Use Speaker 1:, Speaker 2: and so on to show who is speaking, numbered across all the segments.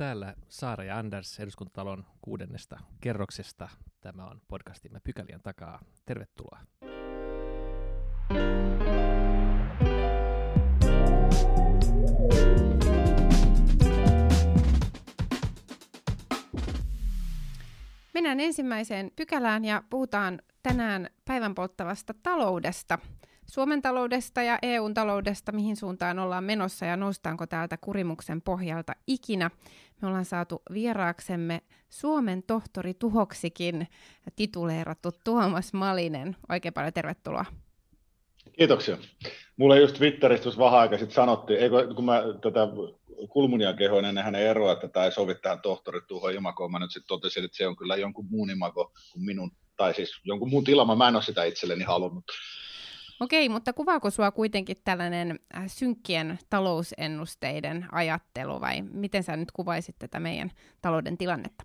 Speaker 1: Täällä Saara ja Anders eduskuntatalon kuudennesta kerroksesta. Tämä on podcastimme Pykälien takaa. Tervetuloa.
Speaker 2: Mennään ensimmäiseen pykälään ja puhutaan tänään päivän polttavasta taloudesta. Suomen taloudesta ja EUn taloudesta, mihin suuntaan ollaan menossa ja noustaanko täältä kurimuksen pohjalta ikinä. Me ollaan saatu vieraaksemme Suomen tohtori Tuhoksikin tituleerattu Tuomas Malinen. Oikein paljon tervetuloa.
Speaker 3: Kiitoksia. Mulle just Twitteristä tuossa vähän aika sitten sanottiin, eikö, kun mä tätä Kulmunia kehoin ennen hänen eroa, että tämä ei sovi tähän tohtori Tuho imakoon, mä nyt sitten totesin, että se on kyllä jonkun muun imako kuin minun, tai siis jonkun muun tilama, mä en ole sitä itselleni halunnut.
Speaker 2: Okei, mutta kuvaako sua kuitenkin tällainen äh, synkkien talousennusteiden ajattelu vai miten sä nyt kuvaisit tätä meidän talouden tilannetta?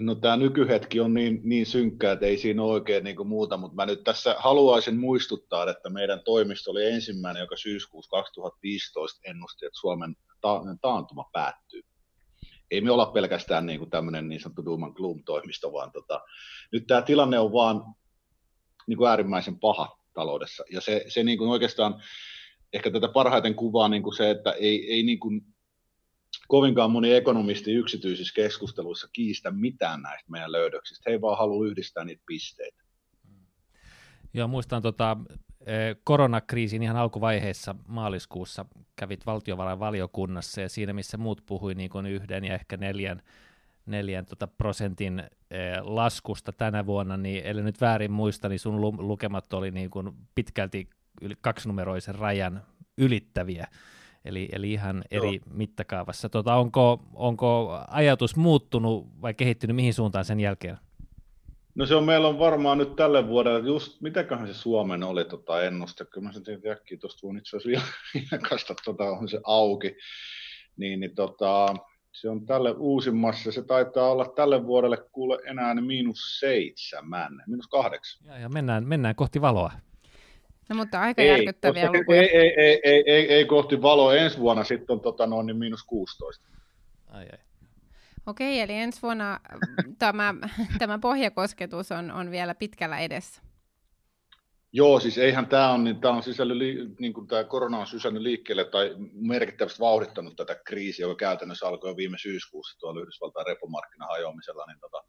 Speaker 3: No tämä nykyhetki on niin, niin synkkä, että ei siinä ole oikein niin muuta, mutta mä nyt tässä haluaisin muistuttaa, että meidän toimisto oli ensimmäinen, joka syyskuussa 2015 ennusti, että Suomen ta- taantuma päättyy. Ei me olla pelkästään niin kuin tämmöinen niin sanottu doom and gloom-toimisto, vaan tota, nyt tämä tilanne on vaan niin kuin äärimmäisen paha taloudessa. Ja se, se niin kuin oikeastaan ehkä tätä parhaiten kuvaa niin kuin se, että ei, ei niin kuin kovinkaan moni ekonomisti yksityisissä keskusteluissa kiistä mitään näistä meidän löydöksistä. He ei vaan halua yhdistää niitä pisteitä.
Speaker 1: Joo, muistan tota, e, koronakriisin ihan alkuvaiheessa maaliskuussa kävit valtiovarainvaliokunnassa ja siinä, missä muut puhui niin kuin yhden ja ehkä neljän, neljän tota prosentin e, laskusta tänä vuonna, niin ellei nyt väärin muista, niin sun lukemat oli niin kuin pitkälti yli kaksinumeroisen rajan ylittäviä. Eli, eli ihan eri Joo. mittakaavassa. Tota, onko, onko ajatus muuttunut vai kehittynyt mihin suuntaan sen jälkeen?
Speaker 3: No se on, meillä on varmaan nyt tälle vuodelle, just mitäköhän se Suomen oli tota ennuste, kyllä mä sen tein äkkiä tuosta voin itse asiassa vilkasta, tota, on se auki, niin, niin tota, se on tälle uusimmassa, se taitaa olla tälle vuodelle kuule enää miinus seitsemän, miinus kahdeksan.
Speaker 1: Ja, ja mennään, mennään kohti valoa.
Speaker 2: No mutta aika ei, järkyttäviä lukuja.
Speaker 3: Ei, ei, ei, ei, ei, ei kohti valoa. Ensi vuonna sitten on tota, noin niin miinus 16.
Speaker 1: Ai, ai.
Speaker 2: Okei, eli ensi vuonna tämä, tämä pohjakosketus on, on vielä pitkällä edessä.
Speaker 3: Joo, siis eihän tämä on, niin tämä on sisälly, niin kuin tämä korona on sysännyt liikkeelle tai merkittävästi vauhdittanut tätä kriisiä, joka käytännössä alkoi jo viime syyskuussa tuolla Yhdysvaltain repomarkkinan hajoamisella, niin tota,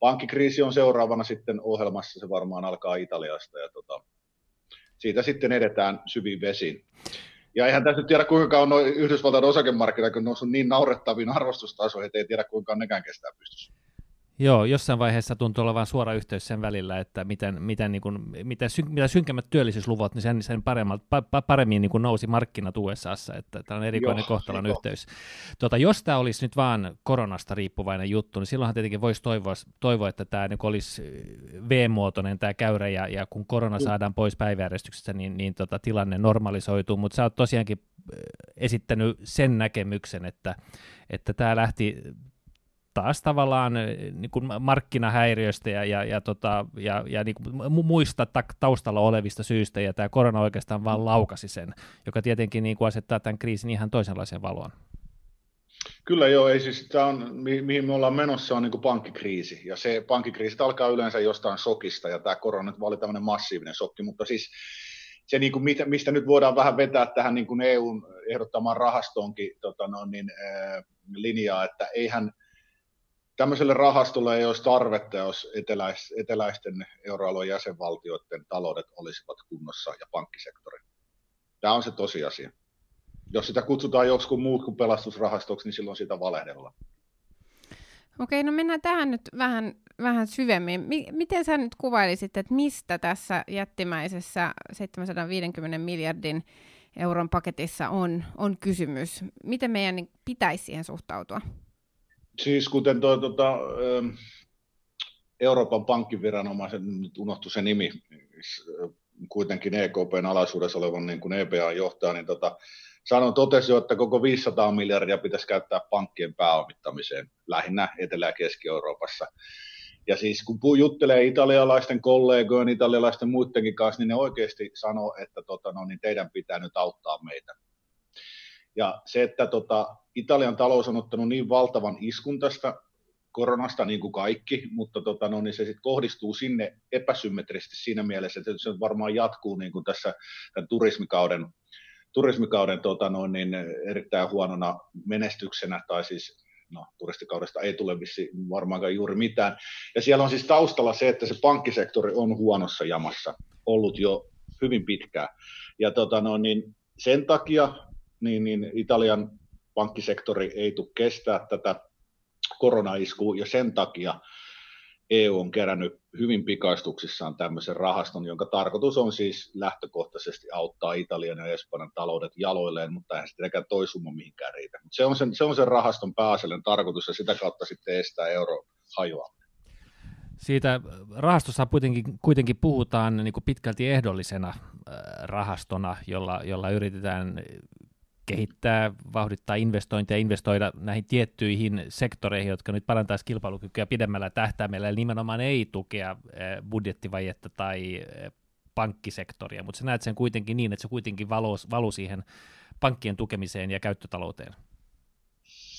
Speaker 3: pankkikriisi on seuraavana sitten ohjelmassa, se varmaan alkaa Italiasta ja tota, siitä sitten edetään syviin vesiin. Ja eihän tässä nyt tiedä, kuinka on noin Yhdysvaltain osakemarkkinat, kun noussut niin naurettaviin arvostustasoihin, että ei tiedä, kuinka nekään kestää pystyssä.
Speaker 1: Joo, jossain vaiheessa tuntuu olevan suora yhteys sen välillä, että miten, miten, niin kuin, miten syn, mitä synkemmät työllisyysluvut, niin sen, sen pa, paremmin niin kuin nousi markkinat USAssa, että tämä on erikoinen joo, kohtalon joo. yhteys. Tuota, jos tämä olisi nyt vaan koronasta riippuvainen juttu, niin silloinhan tietenkin voisi toivoa, toivoa että tämä niin olisi V-muotoinen tämä käyrä, ja, ja kun korona mm. saadaan pois päiväjärjestyksestä, niin, niin tota, tilanne normalisoituu, mutta sä oot tosiaankin esittänyt sen näkemyksen, että, että tämä lähti taas tavallaan eh, niin kuin markkinahäiriöistä ja, ja, ja, tota, ja, ja niin kuin muista taustalla olevista syistä, ja tämä korona oikeastaan vaan laukasi sen, joka tietenkin niin kuin asettaa tämän kriisin ihan toisenlaiseen valoon.
Speaker 3: Kyllä joo, ei siis tämä on, mi- mihin me ollaan menossa, on niin kuin pankkikriisi, ja se pankkikriisi alkaa yleensä jostain sokista, ja tämä korona nyt oli tämmöinen massiivinen sokki, mutta siis se, niin kuin, mistä nyt voidaan vähän vetää tähän niin kuin EUn ehdottamaan rahastoonkin tota no, niin, äh, linjaa, että eihän tämmöiselle rahastolle ei olisi tarvetta, jos eteläis, eteläisten euroalueen jäsenvaltioiden taloudet olisivat kunnossa ja pankkisektori. Tämä on se tosiasia. Jos sitä kutsutaan joskus muut kuin pelastusrahastoksi, niin silloin sitä valehdellaan.
Speaker 2: Okei, no mennään tähän nyt vähän, vähän syvemmin. Miten sä nyt kuvailisit, että mistä tässä jättimäisessä 750 miljardin euron paketissa on, on kysymys? Miten meidän pitäisi siihen suhtautua?
Speaker 3: Siis kuten tuo tuota, Euroopan pankkiviranomaisen, nyt unohtui se nimi, kuitenkin EKPn alaisuudessa olevan niin kuin EPA johtaja, niin tota, sanon, totesi jo, että koko 500 miljardia pitäisi käyttää pankkien pääomittamiseen, lähinnä Etelä- ja Keski-Euroopassa. Ja siis kun juttelee italialaisten kollegojen, italialaisten muidenkin kanssa, niin ne oikeasti sanoo, että tota, no, niin teidän pitää nyt auttaa meitä. Ja se, että tota, Italian talous on ottanut niin valtavan iskun tästä koronasta niin kuin kaikki, mutta tota, no, niin se sit kohdistuu sinne epäsymmetrisesti siinä mielessä, että se varmaan jatkuu niin kuin tässä tämän turismikauden, turismikauden tota, no, niin erittäin huonona menestyksenä, tai siis no, turistikaudesta ei tule vissi varmaankaan juuri mitään. Ja siellä on siis taustalla se, että se pankkisektori on huonossa jamassa ollut jo hyvin pitkään. Ja tota, no, niin sen takia niin, niin Italian pankkisektori ei tule kestää tätä koronaiskua, ja sen takia EU on kerännyt hyvin pikaistuksissaan tämmöisen rahaston, jonka tarkoitus on siis lähtökohtaisesti auttaa Italian ja Espanjan taloudet jaloilleen, mutta eihän sittenkään toi summa mihinkään riitä. se on sen, se on sen rahaston pääasiallinen tarkoitus ja sitä kautta sitten estää euro hajoa.
Speaker 1: Siitä rahastossa kuitenkin, kuitenkin puhutaan niin kuin pitkälti ehdollisena rahastona, jolla, jolla yritetään kehittää, vauhdittaa investointeja, investoida näihin tiettyihin sektoreihin, jotka nyt parantaisi kilpailukykyä pidemmällä tähtäimellä, eli nimenomaan ei tukea eh, budjettivajetta tai eh, pankkisektoria, mutta sä näet sen kuitenkin niin, että se kuitenkin valuu, valuu siihen pankkien tukemiseen ja käyttötalouteen.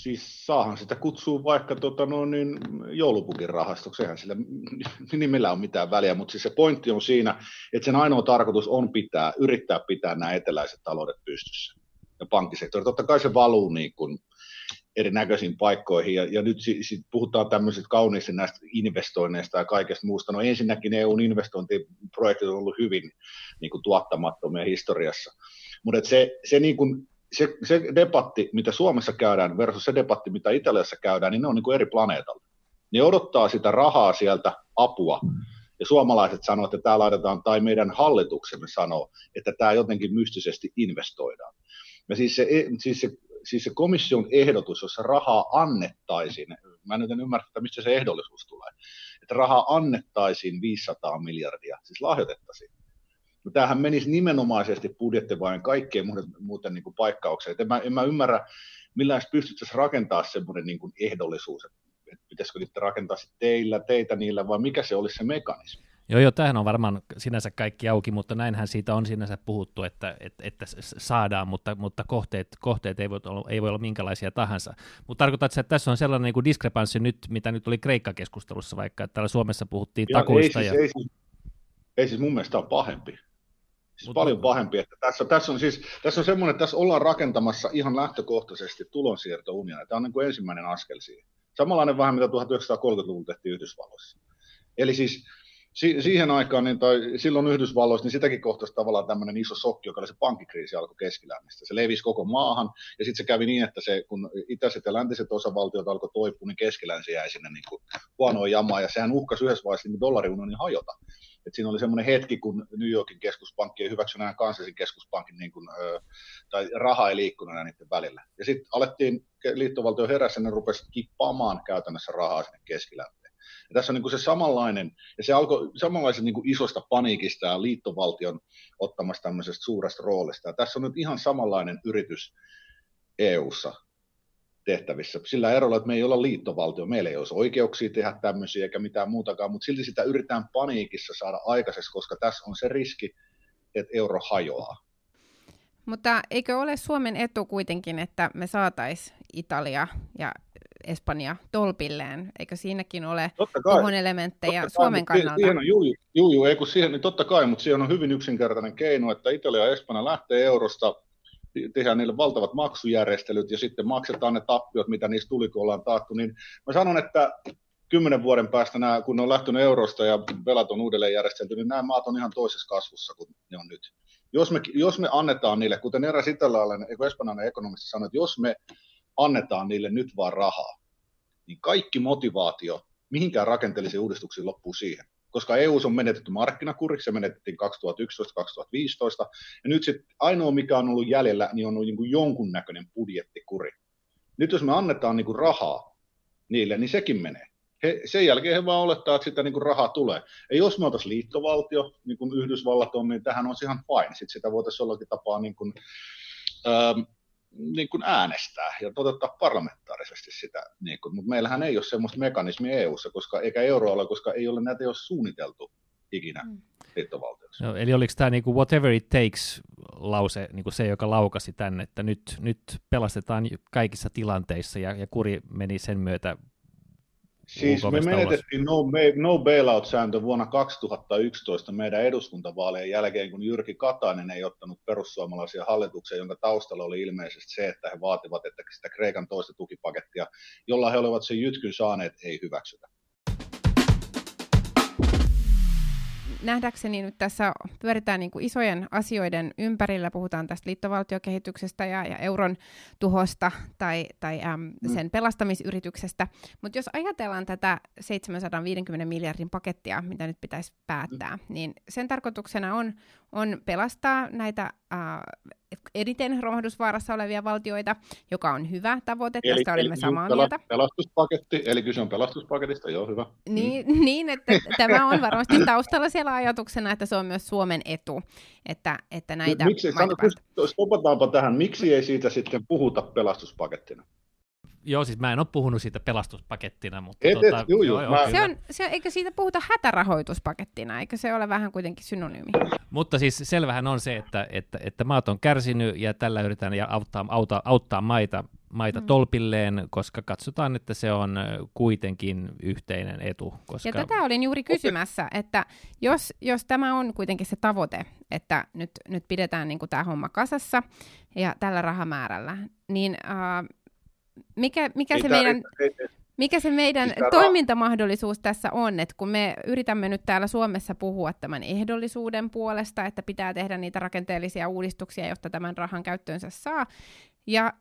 Speaker 3: Siis saahan sitä kutsua vaikka tota, no, niin, joulupukin rahastoksi, eihän sillä nimellä on mitään väliä, mutta siis se pointti on siinä, että sen ainoa tarkoitus on pitää, yrittää pitää nämä eteläiset taloudet pystyssä ja pankkisektori. Totta kai se valuu niin kuin erinäköisiin paikkoihin, ja, ja nyt si, si, puhutaan tämmöisistä kauniista näistä investoinneista ja kaikesta muusta. No ensinnäkin EUn investointiprojektit on ollut hyvin niin kuin tuottamattomia historiassa, mutta se, se, niin kuin, se, se debatti, mitä Suomessa käydään versus se debatti, mitä Italiassa käydään, niin ne on niin kuin eri planeetalla. Ne odottaa sitä rahaa sieltä, apua, ja suomalaiset sanoo, että tämä laitetaan, tai meidän hallituksemme sanoo, että tämä jotenkin mystisesti investoidaan. Ja siis se, siis se, siis se komission ehdotus, jossa rahaa annettaisiin, mä nyt en ymmärrä, että mistä se ehdollisuus tulee, että rahaa annettaisiin 500 miljardia, siis lahjoitettaisiin. No tämähän menisi nimenomaisesti budjettivain kaikkeen muuten, muuten niin kuin paikkaukseen. En mä, en mä ymmärrä, millä pystyttäisiin rakentaa semmoinen niin kuin ehdollisuus, että pitäisikö niitä rakentaa teillä, teitä niillä, vai mikä se olisi se mekanismi.
Speaker 1: Joo, joo, tämähän on varmaan sinänsä kaikki auki, mutta näinhän siitä on sinänsä puhuttu, että, että, että saadaan, mutta, mutta kohteet, kohteet ei, voi olla, ei voi olla minkälaisia tahansa. Mutta tarkoitat, että tässä on sellainen niin kuin diskrepanssi nyt, mitä nyt oli Kreikka-keskustelussa vaikka, että täällä Suomessa puhuttiin joo, takuista.
Speaker 3: Ei siis, ja... ei, siis, ei siis mun mielestä on pahempi. Siis Mut paljon pahempi, että tässä, tässä on siis, tässä on semmoinen, että tässä ollaan rakentamassa ihan lähtökohtaisesti tulonsiirtounionia. Tämä on niin kuin ensimmäinen askel siihen. Samanlainen vähän, mitä 1930-luvulla tehtiin Yhdysvalloissa. Eli siis si- siihen aikaan, niin, tai silloin Yhdysvalloissa, niin sitäkin kohtasi tavallaan tämmöinen iso sokki, joka oli se pankkikriisi alkoi keskilännistä. Se levisi koko maahan, ja sitten se kävi niin, että se, kun itäiset ja läntiset osavaltiot alkoi toipua, niin keskilänsi jäi sinne niin kuin huonoa jamaa, ja sehän uhkasi yhdessä vaiheessa niin dollariunionin hajota. Et siinä oli semmoinen hetki, kun New Yorkin keskuspankki ei hyväksynyt enää kansallisin keskuspankin, niin kuin, tai raha ei liikkunut enää niiden välillä. Ja sitten alettiin, liittovaltio heräsi ja ne rupesi kippaamaan käytännössä rahaa sinne keskilänteen. Ja tässä on niin kuin se samanlainen, ja se alkoi samanlaisen niin kuin isosta paniikista ja liittovaltion ottamasta tämmöisestä suuresta roolista. Ja tässä on nyt ihan samanlainen yritys EU-ssa tehtävissä. Sillä erolla, että me ei olla liittovaltio, meillä ei olisi oikeuksia tehdä tämmöisiä eikä mitään muutakaan, mutta silti sitä yritetään paniikissa saada aikaiseksi, koska tässä on se riski, että euro hajoaa.
Speaker 2: Mutta eikö ole Suomen etu kuitenkin, että me saataisiin Italia ja Espanja tolpilleen? Eikö siinäkin ole tuohon elementtejä totta Suomen kai, kannalta? Siihen
Speaker 3: on, juu, juu, juu, ei kun siihen, niin totta kai, mutta siihen on hyvin yksinkertainen keino, että Italia ja Espanja lähtee eurosta, tehdään niille valtavat maksujärjestelyt ja sitten maksetaan ne tappiot, mitä niistä tuli, kun ollaan taattu. Niin mä sanon, että kymmenen vuoden päästä, nämä, kun ne on lähtenyt eurosta ja velat on uudelleen järjestelty, niin nämä maat on ihan toisessa kasvussa kuin ne on nyt. Jos me, jos me annetaan niille, kuten eräs italialainen, espanjalainen ekonomisti sanoi, että jos me annetaan niille nyt vaan rahaa, niin kaikki motivaatio mihinkään rakenteellisiin uudistuksiin loppuu siihen. Koska EU on menetetty markkinakuri, se menetettiin 2011-2015, ja nyt sitten ainoa, mikä on ollut jäljellä, niin on ollut niin kuin jonkunnäköinen budjettikuri. Nyt jos me annetaan niin kuin rahaa niille, niin sekin menee. He, sen jälkeen he vaan olettaa, että sitä niin kuin rahaa tulee. Ja jos me oltaisiin liittovaltio, niin kuin Yhdysvallat on, niin tähän on ihan fine. Sitten sitä voitaisiin jollakin tapaa niin kuin, ähm, niin kuin äänestää ja toteuttaa parlamentaarisesti sitä. Niin kuin, mutta meillähän ei ole sellaista mekanismia EU-ssa, koska, eikä euroalla, koska ei ole näitä jos suunniteltu ikinä mm. liittovaltioksi.
Speaker 1: No, eli oliko tämä niinku whatever it takes lause niinku se, joka laukasi tänne, että nyt, nyt pelastetaan kaikissa tilanteissa ja, ja kuri meni sen myötä
Speaker 3: Siis me menetettiin no, no bailout-sääntö vuonna 2011 meidän eduskuntavaalien jälkeen, kun Jyrki Katainen ei ottanut perussuomalaisia hallituksia, jonka taustalla oli ilmeisesti se, että he vaativat, että sitä Kreikan toista tukipakettia, jolla he olivat sen jytkyn saaneet, ei hyväksytä.
Speaker 2: Nähdäkseni nyt tässä pyöritään niin kuin isojen asioiden ympärillä, puhutaan tästä liittovaltiokehityksestä ja, ja euron tuhosta tai, tai äm, mm. sen pelastamisyrityksestä, mutta jos ajatellaan tätä 750 miljardin pakettia, mitä nyt pitäisi päättää, mm. niin sen tarkoituksena on, on pelastaa näitä äh, eniten romahdusvaarassa olevia valtioita, joka on hyvä tavoite, eli, tästä olimme samaa mieltä.
Speaker 3: Pelastuspaketti, eli kyse on pelastuspaketista, joo hyvä.
Speaker 2: Niin, mm. niin että tämä on varmasti taustalla siellä ajatuksena, että se on myös Suomen etu, että, että näitä
Speaker 3: Miksi, sano, tähän, miksi ei siitä sitten puhuta pelastuspakettina?
Speaker 1: Joo, siis mä en ole puhunut siitä pelastuspakettina, mutta...
Speaker 3: Et, tota, et, juu, juu,
Speaker 2: joo, mä... se on, se, eikö siitä puhuta hätärahoituspakettina, eikö se ole vähän kuitenkin synonyymi?
Speaker 1: Mutta siis selvähän on se, että, että, että maat on kärsinyt ja tällä yritetään ja auttaa, auttaa, auttaa maita, maita mm. tolpilleen, koska katsotaan, että se on kuitenkin yhteinen etu. Koska...
Speaker 2: Ja tätä olin juuri kysymässä, että jos, jos tämä on kuitenkin se tavoite, että nyt, nyt pidetään niin tämä homma kasassa ja tällä rahamäärällä, niin... Uh, mikä, mikä, se meidän, mikä se meidän toimintamahdollisuus tässä on, että kun me yritämme nyt täällä Suomessa puhua tämän ehdollisuuden puolesta, että pitää tehdä niitä rakenteellisia uudistuksia, jotta tämän rahan käyttöönsä saa, ja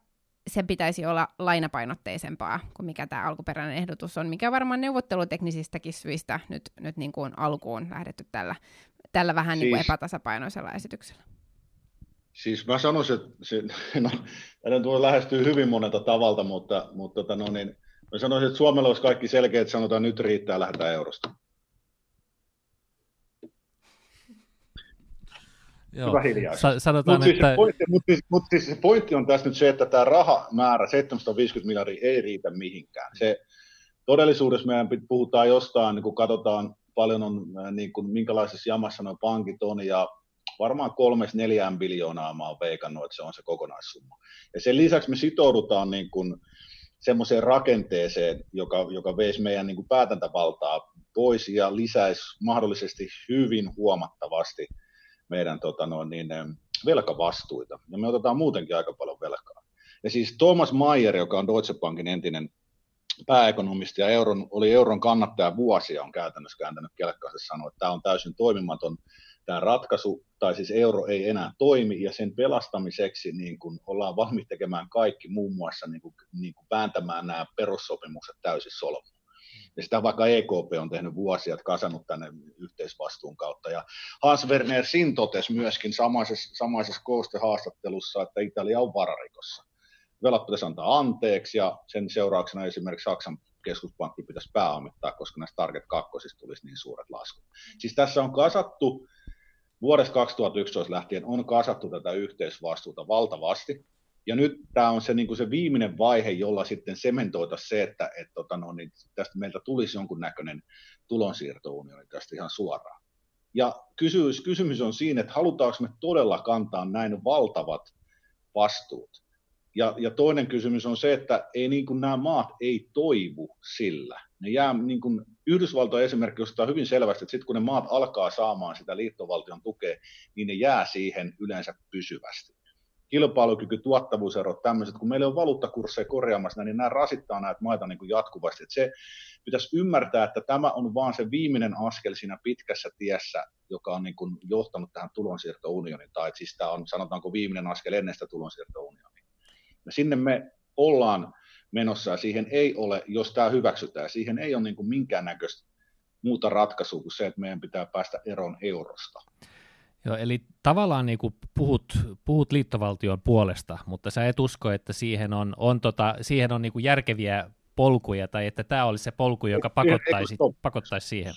Speaker 2: sen pitäisi olla lainapainotteisempaa kuin mikä tämä alkuperäinen ehdotus on, mikä varmaan neuvotteluteknisistäkin syistä nyt, nyt niin kuin alkuun lähdetty tällä, tällä vähän siis, niin kuin siis- epätasapainoisella esityksellä.
Speaker 3: Siis mä sanoisin, että se, no, lähestyy hyvin monelta tavalta, mutta, mutta tota, no, niin, mä sanoisin, että Suomella olisi kaikki selkeä, että sanotaan nyt riittää, lähdetään eurosta.
Speaker 1: Joo. Hyvä hiljaisuus. Sa- sanotaan, mutta,
Speaker 3: että... siis pointti, mutta, siis, mutta siis se pointti on tässä nyt se, että tämä rahamäärä 750 miljardia ei riitä mihinkään. Se, todellisuudessa meidän puhutaan jostain, niin kun katsotaan paljon on, niin kuin, minkälaisessa jamassa nuo pankit on ja varmaan kolmes neljään biljoonaa mä oon veikannut, että se on se kokonaissumma. Ja sen lisäksi me sitoudutaan niin kuin semmoiseen rakenteeseen, joka, joka veisi meidän niin kuin päätäntävaltaa pois ja lisäisi mahdollisesti hyvin huomattavasti meidän tota noin, niin, velkavastuita. Ja me otetaan muutenkin aika paljon velkaa. Ja siis Thomas Mayer, joka on Deutsche Bankin entinen pääekonomisti ja euron, oli euron kannattaja vuosia, on käytännössä kääntänyt kelkkaansa sanoa, että tämä on täysin toimimaton tämä ratkaisu, tai siis euro ei enää toimi, ja sen pelastamiseksi niin kun ollaan valmiit tekemään kaikki, muun muassa niin kun, niin kun vääntämään nämä perussopimukset täysin solmuun. Ja sitä vaikka EKP on tehnyt vuosia, että kasannut tänne yhteisvastuun kautta. Ja Hans Werner Sin totesi myöskin samaisessa, samaisessa koostehaastattelussa, että Italia on vararikossa. Velat pitäisi antaa anteeksi, ja sen seurauksena esimerkiksi Saksan keskuspankki pitäisi pääomittaa, koska näistä Target 2 tulisi niin suuret laskut. Siis tässä on kasattu vuodesta 2011 lähtien on kasattu tätä yhteisvastuuta valtavasti, ja nyt tämä on se, niin kuin se viimeinen vaihe, jolla sitten sementoita se, että et, tota, no, niin tästä meiltä tulisi jonkunnäköinen tulonsiirtounioni tästä ihan suoraan. Ja kysymys, kysymys on siinä, että halutaanko me todella kantaa näin valtavat vastuut. Ja, ja toinen kysymys on se, että ei niin kuin nämä maat ei toivu sillä. Ne jää, niin kuin Yhdysvaltojen esimerkki ostaa hyvin selvästi, että sitten kun ne maat alkaa saamaan sitä liittovaltion tukea, niin ne jää siihen yleensä pysyvästi. Kilpailukyky, tuottavuuserot, tämmöiset, kun meillä on valuuttakursseja korjaamassa, niin nämä rasittaa näitä maita niin kuin jatkuvasti. Että se pitäisi ymmärtää, että tämä on vaan se viimeinen askel siinä pitkässä tiessä, joka on niin kuin johtanut tähän tulonsiirtounioniin, tai siis tämä on sanotaanko viimeinen askel ennen sitä tulonsiirtounionia. Ja sinne me ollaan menossa ja siihen ei ole, jos tämä hyväksytään, siihen ei ole niin kuin minkäännäköistä muuta ratkaisua kuin se, että meidän pitää päästä eroon eurosta.
Speaker 1: Joo, eli tavallaan niin kuin puhut, puhut liittovaltion puolesta, mutta sä et usko, että siihen on, on, tota, siihen on niin kuin järkeviä polkuja, tai että tämä olisi se polku, joka pakottaisi, pakottaisi siihen?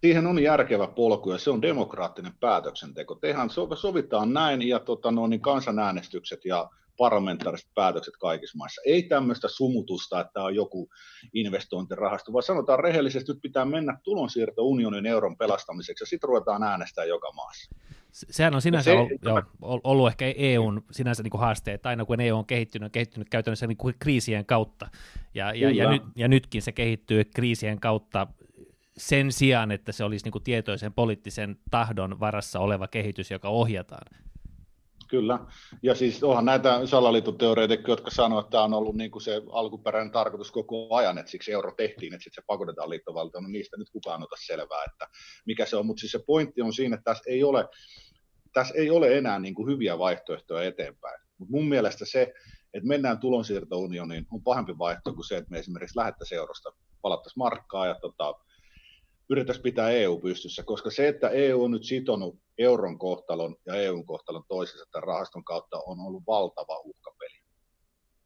Speaker 3: Siihen on järkevä polku, ja se on demokraattinen päätöksenteko. Tehän sovitaan näin, ja tota, no, niin kansanäänestykset ja parlamentaariset päätökset kaikissa maissa. Ei tämmöistä sumutusta, että on joku investointirahasto, vaan sanotaan rehellisesti, että pitää mennä tulonsiirto unionin euron pelastamiseksi, ja sitten ruvetaan äänestää joka maassa.
Speaker 1: Sehän on sinänsä se, ollut, jo, ollut ehkä EUn sinänsä niin kuin haaste, että aina kun EU on kehittynyt, on kehittynyt käytännössä niin kuin kriisien kautta, ja, ja, ja, nyt, ja nytkin se kehittyy kriisien kautta sen sijaan, että se olisi niin kuin tietoisen poliittisen tahdon varassa oleva kehitys, joka ohjataan.
Speaker 3: Kyllä, ja siis onhan näitä salaliittoteoreetikkoja, jotka sanoo, että tämä on ollut niin kuin se alkuperäinen tarkoitus koko ajan, että siksi euro tehtiin, että sitten se pakotetaan liittovaltioon, no niistä nyt kukaan ota selvää, että mikä se on, mutta siis se pointti on siinä, että tässä ei ole, tässä ei ole enää niin kuin hyviä vaihtoehtoja eteenpäin, mutta mun mielestä se, että mennään tulonsiirtounioniin, on pahempi vaihtoehto kuin se, että me esimerkiksi lähettäisiin eurosta, palattaisiin markkaa ja tota, yritettäisiin pitää EU pystyssä, koska se, että EU on nyt sitonut euron kohtalon ja EUn kohtalon toisessa tämän rahaston kautta, on ollut valtava uhkapeli.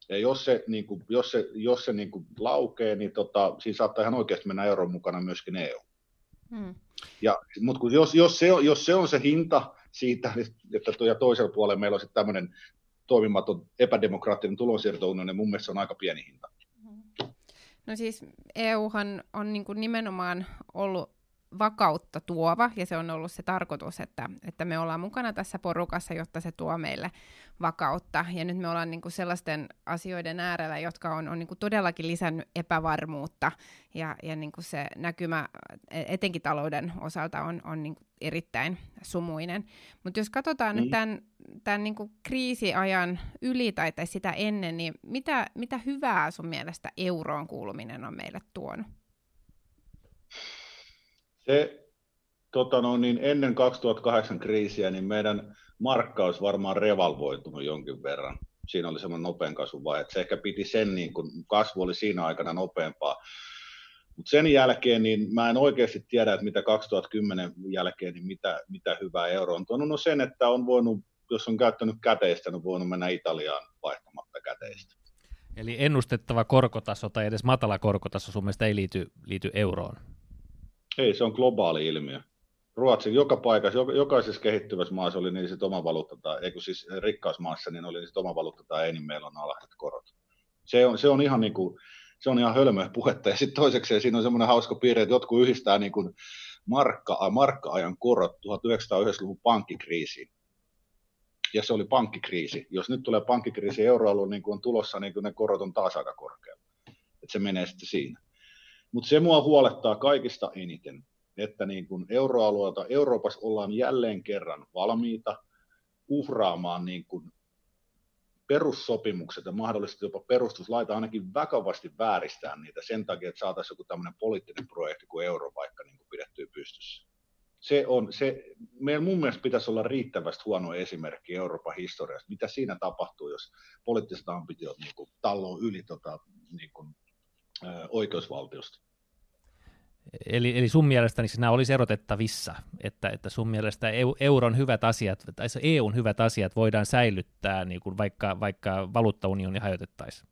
Speaker 3: Ja jos se, niin kuin, jos se, jos se niin kuin laukee, niin tota, siinä saattaa ihan oikeasti mennä euron mukana myöskin EU. Hmm. Ja, mutta kun jos, jos, se on, jos se on se hinta siitä, että ja toisella puolella meillä on sitten tämmöinen toimimaton epädemokraattinen tulonsiirtounioni, niin mun mielestä se on aika pieni hinta.
Speaker 2: No siis EUhan on niin kuin nimenomaan ollut vakautta tuova, ja se on ollut se tarkoitus, että, että me ollaan mukana tässä porukassa, jotta se tuo meille vakautta. Ja nyt me ollaan niin kuin sellaisten asioiden äärellä, jotka on, on niin kuin todellakin lisännyt epävarmuutta, ja, ja niin kuin se näkymä etenkin talouden osalta on, on niin kuin erittäin sumuinen. Mutta jos katsotaan mm. nyt tämän, tämän niin kuin kriisiajan yli tai, tai sitä ennen, niin mitä, mitä hyvää sun mielestä euroon kuuluminen on meille tuonut?
Speaker 3: Se tota no, niin ennen 2008 kriisiä, niin meidän markka olisi varmaan revalvoitunut jonkin verran. Siinä oli semmoinen nopean kasvun vaihe. Se ehkä piti sen, niin kun kasvu oli siinä aikana nopeampaa. Mutta sen jälkeen niin mä en oikeasti tiedä, että mitä 2010 jälkeen, niin mitä, mitä hyvää euro on tuonut. No sen, että on voinut, jos on käyttänyt käteistä, niin on voinut mennä Italiaan vaihtamatta käteistä.
Speaker 1: Eli ennustettava korkotaso tai edes matala korkotaso sun mielestä ei liity, liity euroon?
Speaker 3: Ei, se on globaali ilmiö. Ruotsin joka paikassa, jokaisessa kehittyvässä maassa oli niin sit oma valuutta, tai eikö siis rikkausmaassa, niin oli niin oma valuutta tai ei, niin meillä on alhaiset korot. Se on, se on ihan niin kuin, se on ihan hölmöä puhetta. Ja sitten toiseksi siinä on semmoinen hauska piirre, että jotkut yhdistää niin kuin markka, markka-ajan korot 1990-luvun pankkikriisiin. Ja se oli pankkikriisi. Jos nyt tulee pankkikriisi euroalue, niin kuin on tulossa, niin kuin ne korot on taas aika korkealla. Että se menee sitten siinä. Mutta se mua huolettaa kaikista eniten, että niin kuin euroalueelta Euroopassa ollaan jälleen kerran valmiita uhraamaan niin kuin perussopimukset ja mahdollisesti jopa perustuslaita ainakin vakavasti vääristää niitä sen takia, että saataisiin joku tämmöinen poliittinen projekti kuin euro vaikka niin pidettyä pystyssä. Se on, se, meillä mun mielestä pitäisi olla riittävästi huono esimerkki Euroopan historiasta, mitä siinä tapahtuu, jos poliittiset ambitiot niin kuin, yli tota, niin kuin, oikeusvaltiosta.
Speaker 1: Eli, eli sun mielestä niin siis nämä olisi erotettavissa, että, että sun mielestä euron hyvät asiat, tai EUn hyvät asiat voidaan säilyttää, niin kuin vaikka, vaikka valuuttaunioni hajotettaisiin?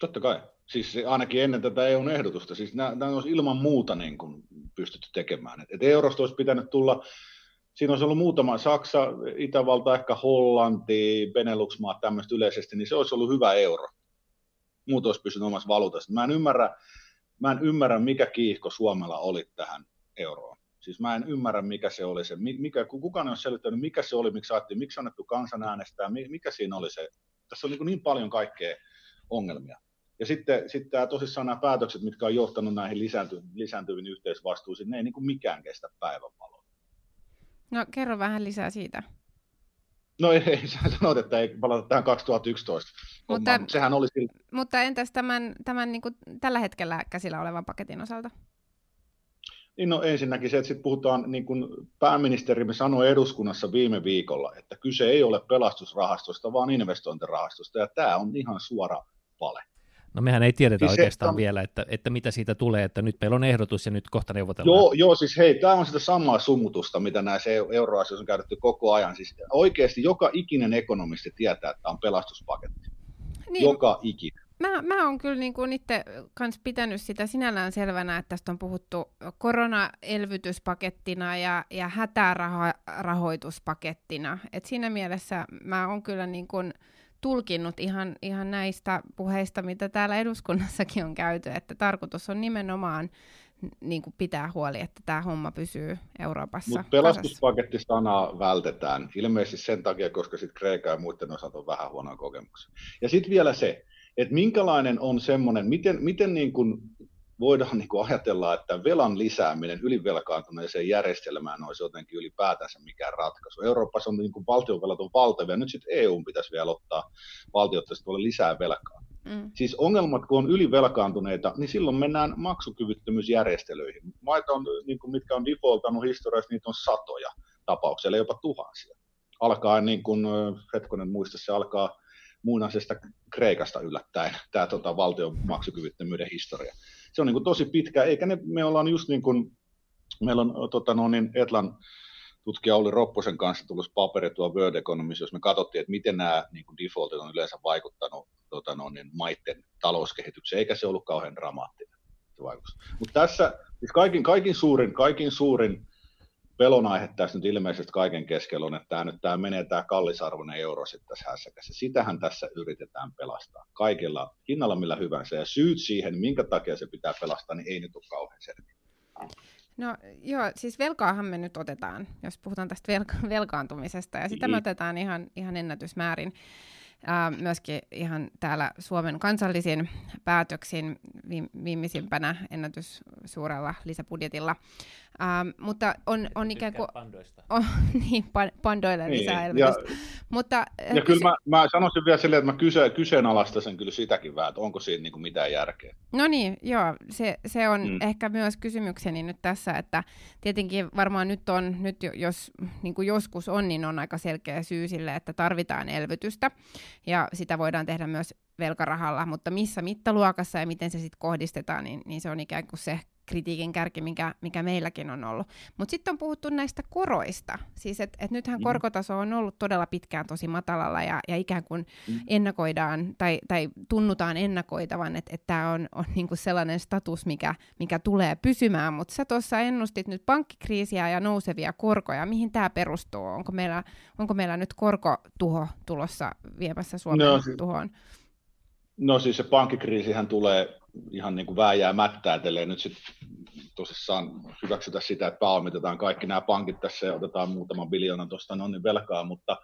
Speaker 3: Totta kai. Siis ainakin ennen tätä EUn ehdotusta. Siis nämä, nämä olisi ilman muuta niin kuin pystytty tekemään. Et, et eurosta olisi pitänyt tulla, siinä olisi ollut muutama, Saksa, Itävalta, ehkä Hollanti, Benelux-maat tämmöistä yleisesti, niin se olisi ollut hyvä euro muut olisi pysynyt omassa valuutassa. Mä en ymmärrä, mä en ymmärrä, mikä kiihko Suomella oli tähän euroon. Siis mä en ymmärrä, mikä se oli se, mikä, kukaan ei ole selittänyt, mikä se oli, miksi saatiin, miksi annettu kansanäänestää, mikä siinä oli se. Tässä on niin, niin paljon kaikkea ongelmia. Ja sitten, sitten tämä tosissaan nämä päätökset, mitkä on johtanut näihin lisäänty, lisääntyviin yhteisvastuisiin, ne ei niin kuin mikään kestä päivänvaloa.
Speaker 2: No kerro vähän lisää siitä.
Speaker 3: No ei, ei sä sanot, että ei palata tähän 2011 mutta, sehän oli sillä...
Speaker 2: Mutta entäs tämän, tämän niin kuin tällä hetkellä käsillä olevan paketin osalta?
Speaker 3: Niin no ensinnäkin se, että sit puhutaan, niin kuin pääministerimme sanoi eduskunnassa viime viikolla, että kyse ei ole pelastusrahastosta, vaan investointirahastosta, ja tämä on ihan suora vale.
Speaker 1: No mehän ei tiedetä siis oikeastaan on... vielä, että, että mitä siitä tulee, että nyt meillä on ehdotus ja nyt kohta neuvotellaan.
Speaker 3: Joo, joo siis hei, tämä on sitä samaa sumutusta, mitä näissä euroasioissa on käytetty koko ajan. Siis oikeasti joka ikinen ekonomisti tietää, että tämä on pelastuspaketti. Niin, joka ikinen.
Speaker 2: Mä, mä oon kyllä niin kuin itse kans pitänyt sitä sinällään selvänä, että tästä on puhuttu koronaelvytyspakettina ja, ja hätärahoituspakettina. Et siinä mielessä mä oon kyllä niin kuin tulkinnut ihan, ihan näistä puheista, mitä täällä eduskunnassakin on käyty, että tarkoitus on nimenomaan niin kuin pitää huoli, että tämä homma pysyy Euroopassa
Speaker 3: Mutta pelastuspaketti-sanaa vältetään, ilmeisesti sen takia, koska sitten Kreikka ja muiden osalta on vähän huonoa kokemuksia. Ja sitten vielä se, että minkälainen on semmoinen, miten, miten niin kuin voidaan niin kuin ajatella, että velan lisääminen ylivelkaantuneeseen järjestelmään olisi jotenkin ylipäätänsä mikään ratkaisu. Euroopassa on niin kuin valtionvelat on valtavia, nyt sitten EU pitäisi vielä ottaa valtiot tuolle lisää velkaa. Mm. Siis ongelmat, kun on ylivelkaantuneita, niin silloin mennään maksukyvyttömyysjärjestelyihin. Maita, on, niin kuin, mitkä on defaultannut historiassa, niitä on satoja tapauksia, jopa tuhansia. Alkaa, niin kuin Hetkonen muista, se alkaa muinaisesta Kreikasta yllättäen, tämä tota, valtion maksukyvyttömyyden historia. Se on niin kuin, tosi pitkä, eikä ne, me ollaan just niin kuin, meillä on tota, no, niin Etlan tutkija Olli Ropposen kanssa tullut paperi tuo World Economist, jos me katsottiin, että miten nämä niin defaultit on yleensä vaikuttanut tota, no, niin maiden talouskehitykseen, eikä se ollut kauhean dramaattinen se vaikutus. Mutta tässä siis kaikin, kaikin, suurin, kaikin suurin pelon aihe tässä nyt ilmeisesti kaiken keskellä on, että tämä nyt tämä menee tämä kallisarvoinen euro sitten tässä hässäkässä. Sitähän tässä yritetään pelastaa kaikilla hinnalla millä hyvänsä. Ja syyt siihen, minkä takia se pitää pelastaa, niin ei nyt ole kauhean selviä.
Speaker 2: No joo, siis velkaahan me nyt otetaan, jos puhutaan tästä velka- velkaantumisesta, ja sitä me niin. otetaan ihan, ihan ennätysmäärin ää, myöskin ihan täällä Suomen kansallisin päätöksin viimeisimpänä ennätys suurella lisäbudjetilla. Ähm, mutta on, on ikään kuin...
Speaker 1: Pandoista.
Speaker 2: On, niin, pan, pandoille niin, lisää elvytystä. Ja,
Speaker 3: mutta, ja kysy... kyllä mä, mä sanoisin vielä silleen, että mä kyse, kyseenalaistaisin kyllä sitäkin vähän, että onko siinä niin kuin mitään järkeä.
Speaker 2: No niin, joo, se, se on mm. ehkä myös kysymykseni nyt tässä, että tietenkin varmaan nyt on, nyt jos niin kuin joskus on, niin on aika selkeä syy sille, että tarvitaan elvytystä, ja sitä voidaan tehdä myös velkarahalla, mutta missä mittaluokassa ja miten se sitten kohdistetaan, niin, niin se on ikään kuin se kritiikin kärki, mikä, mikä meilläkin on ollut. Mutta sitten on puhuttu näistä koroista. Siis että et nythän mm. korkotaso on ollut todella pitkään tosi matalalla ja, ja ikään kuin mm. ennakoidaan tai, tai tunnutaan ennakoitavan, että et tämä on, on niinku sellainen status, mikä, mikä tulee pysymään. Mutta sä tuossa ennustit nyt pankkikriisiä ja nousevia korkoja. Mihin tämä perustuu? Onko meillä, onko meillä nyt korkotuho tulossa viemässä Suomen no, tuhoon?
Speaker 3: No siis se pankkikriisihän tulee ihan niin kuin vääjäämättä, ellei nyt sitten tosissaan hyväksytä sitä, että pääomitetaan kaikki nämä pankit tässä ja otetaan muutaman biljoonan tuosta no niin velkaa, mutta,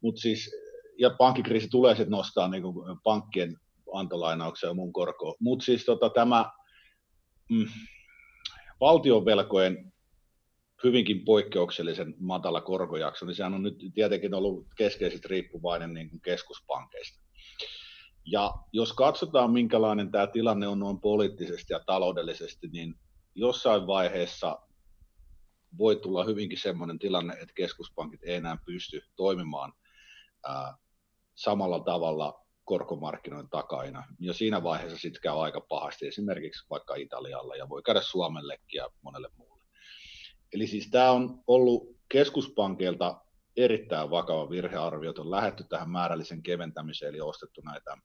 Speaker 3: mutta siis, ja pankkikriisi tulee sitten nostaa niin kuin pankkien antolainauksia ja muun korkoa, mutta siis tota, tämä mm, valtionvelkojen hyvinkin poikkeuksellisen matala korkojakso, niin sehän on nyt tietenkin ollut keskeisesti riippuvainen niin kuin keskuspankeista. Ja jos katsotaan, minkälainen tämä tilanne on noin poliittisesti ja taloudellisesti, niin jossain vaiheessa voi tulla hyvinkin sellainen tilanne, että keskuspankit ei enää pysty toimimaan ää, samalla tavalla korkomarkkinoiden takaina. Ja siinä vaiheessa sitten käy aika pahasti esimerkiksi vaikka Italialla ja voi käydä Suomellekin ja monelle muulle. Eli siis tämä on ollut keskuspankilta erittäin vakava virhearvio, että on lähetty tähän määrällisen keventämiseen, eli ostettu näitä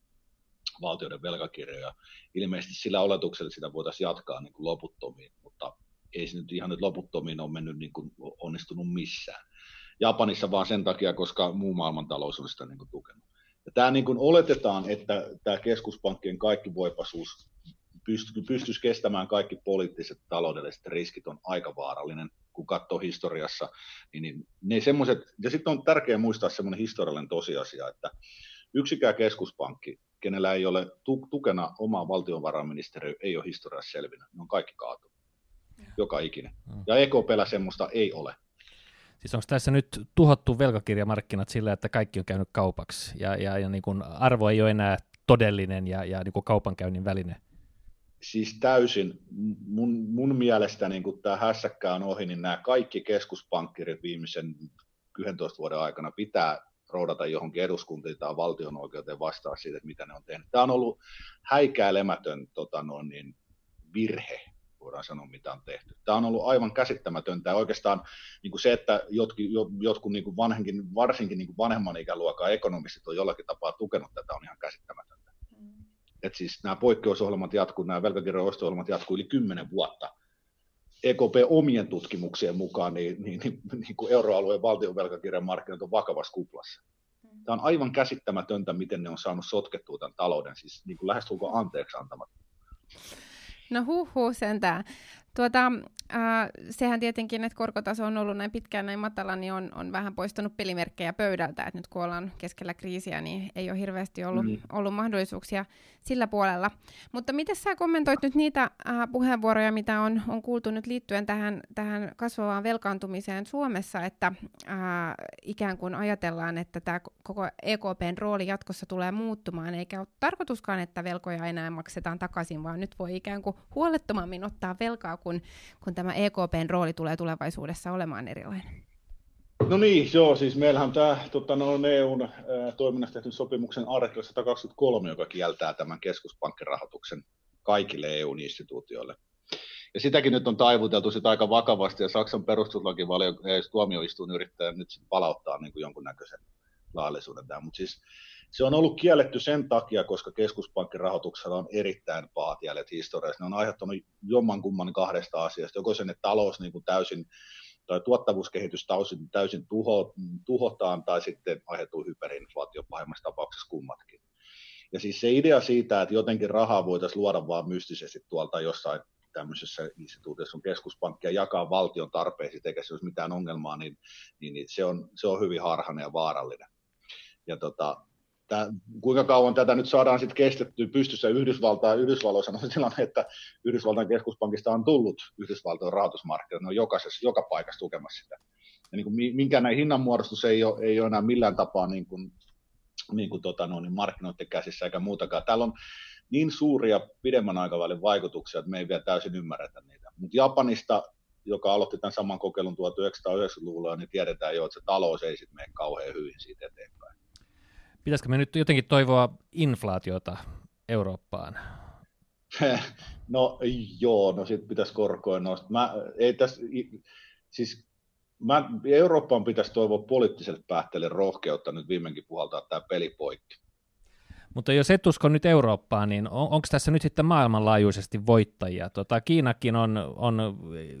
Speaker 3: valtioiden velkakirjoja. Ilmeisesti sillä oletuksella sitä voitaisiin jatkaa niin kuin loputtomiin, mutta ei se nyt ihan nyt loputtomiin ole mennyt niin kuin onnistunut missään. Japanissa vaan sen takia, koska muu maailmantalous on sitä niin kuin tukenut. Ja tämä niin kuin oletetaan, että tämä keskuspankkien kaikki voipasuus pysty, pystyisi kestämään kaikki poliittiset taloudelliset riskit on aika vaarallinen, kun katsoo historiassa. Niin, niin ne semmoiset, ja sitten on tärkeää muistaa semmoinen historiallinen tosiasia, että yksikään keskuspankki kenellä ei ole tukena omaa valtionvarainministeriö, ei ole historiassa selvinnyt. Ne on kaikki kaatu. Joka ikinen. Mm. Ja EKPllä semmoista ei ole.
Speaker 1: Siis onko tässä nyt tuhottu velkakirjamarkkinat sillä, että kaikki on käynyt kaupaksi ja, ja, ja niin kuin arvo ei ole enää todellinen ja, ja niin kuin kaupankäynnin väline?
Speaker 3: Siis täysin. Mun, mun mielestä niin kun tämä hässäkkä on ohi, niin nämä kaikki keskuspankkirit viimeisen 11 vuoden aikana pitää roudata johonkin eduskuntiin tai valtion oikeuteen vastaa siitä, että mitä ne on tehnyt. Tämä on ollut häikäilemätön tota noin, niin virhe, voidaan sanoa, mitä on tehty. Tämä on ollut aivan käsittämätöntä. Ja oikeastaan niin kuin se, että jotkin, jotkut niin kuin vanhenkin, varsinkin niin kuin vanhemman ikäluokan ekonomistit on jollakin tapaa tukenut tätä, on ihan käsittämätöntä. Mm. Et siis nämä poikkeusohjelmat jatkuu, nämä velkakirjojen osto-ohjelmat jatkuu yli kymmenen vuotta. EKP omien tutkimuksien mukaan niin, niin, niin, niin kuin euroalueen valtion velkakirjan markkinat on vakavassa kuplassa. Mm. Tämä on aivan käsittämätöntä, miten ne on saanut sotkettua tämän talouden, siis niin kuin lähestulkoon anteeksi antamatta.
Speaker 2: No huh huh sentään. Tuota, äh, sehän tietenkin, että korkotaso on ollut näin pitkään näin matala, niin on, on vähän poistanut pelimerkkejä pöydältä, että nyt kun ollaan keskellä kriisiä, niin ei ole hirveästi ollut, mm. ollut mahdollisuuksia sillä puolella. Mutta miten sä kommentoit nyt niitä äh, puheenvuoroja, mitä on, on kuultu nyt liittyen tähän, tähän kasvavaan velkaantumiseen Suomessa, että äh, ikään kuin ajatellaan, että tämä koko EKPn rooli jatkossa tulee muuttumaan, eikä ole tarkoituskaan, että velkoja enää maksetaan takaisin, vaan nyt voi ikään kuin huolettomammin ottaa velkaa kun, kun tämä EKPn rooli tulee tulevaisuudessa olemaan erilainen?
Speaker 3: No niin, joo, siis meillähän tämä tota, no, EUn ää, toiminnasta tehty sopimuksen artikla 123, joka kieltää tämän keskuspankkirahoituksen kaikille EU-instituutioille. Ja sitäkin nyt on taivuteltu sitä aika vakavasti, ja Saksan perustuslakivaliokunnan yrittää nyt sit palauttaa niin kuin jonkunnäköisen laillisuuden tähän. Mutta siis se on ollut kielletty sen takia, koska keskuspankkirahoituksella on erittäin pahat jäljet historiassa. Ne on aiheuttanut jommankumman kahdesta asiasta. Joko sen, että talous niin kuin täysin tai tuottavuuskehitys täysin, täysin tuho, tuhotaan tai sitten aiheutuu hyperinflaatio pahimmassa tapauksessa kummatkin. Ja siis se idea siitä, että jotenkin rahaa voitaisiin luoda vaan mystisesti tuolta jossain tämmöisessä instituutiossa on keskuspankki ja jakaa valtion tarpeisiin, eikä se olisi mitään ongelmaa, niin, niin, niin se, on, se on hyvin harhainen ja vaarallinen. Ja tota, Tää, kuinka kauan tätä nyt saadaan sitten kestettyä pystyssä Yhdysvaltain, Yhdysvalloissa on tilanne, että Yhdysvaltain keskuspankista on tullut Yhdysvaltojen rahoitusmarkkinat, ne on jokaisessa, joka paikassa tukemassa sitä. Ja niin kuin, minkä näin hinnanmuodostus ei ole, ei ole enää millään tapaa niin kuin, niin kuin tota, no, niin markkinoiden käsissä eikä muutakaan. Täällä on niin suuria pidemmän aikavälin vaikutuksia, että me ei vielä täysin ymmärretä niitä. Mutta Japanista, joka aloitti tämän saman kokeilun 1990-luvulla, niin tiedetään jo, että se talous ei sitten mene kauhean hyvin siitä eteenpäin.
Speaker 1: Pitäisikö me nyt jotenkin toivoa inflaatiota Eurooppaan?
Speaker 3: No joo, no sitten pitäisi korkoa nostaa. Mä, ei täs, siis mä, Eurooppaan pitäisi toivoa poliittiselle päättäjille rohkeutta nyt viimeinkin puhaltaa tämä peli poikki.
Speaker 1: Mutta jos et usko nyt Eurooppaan, niin on, onko tässä nyt sitten maailmanlaajuisesti voittajia? Tota, Kiinakin on, on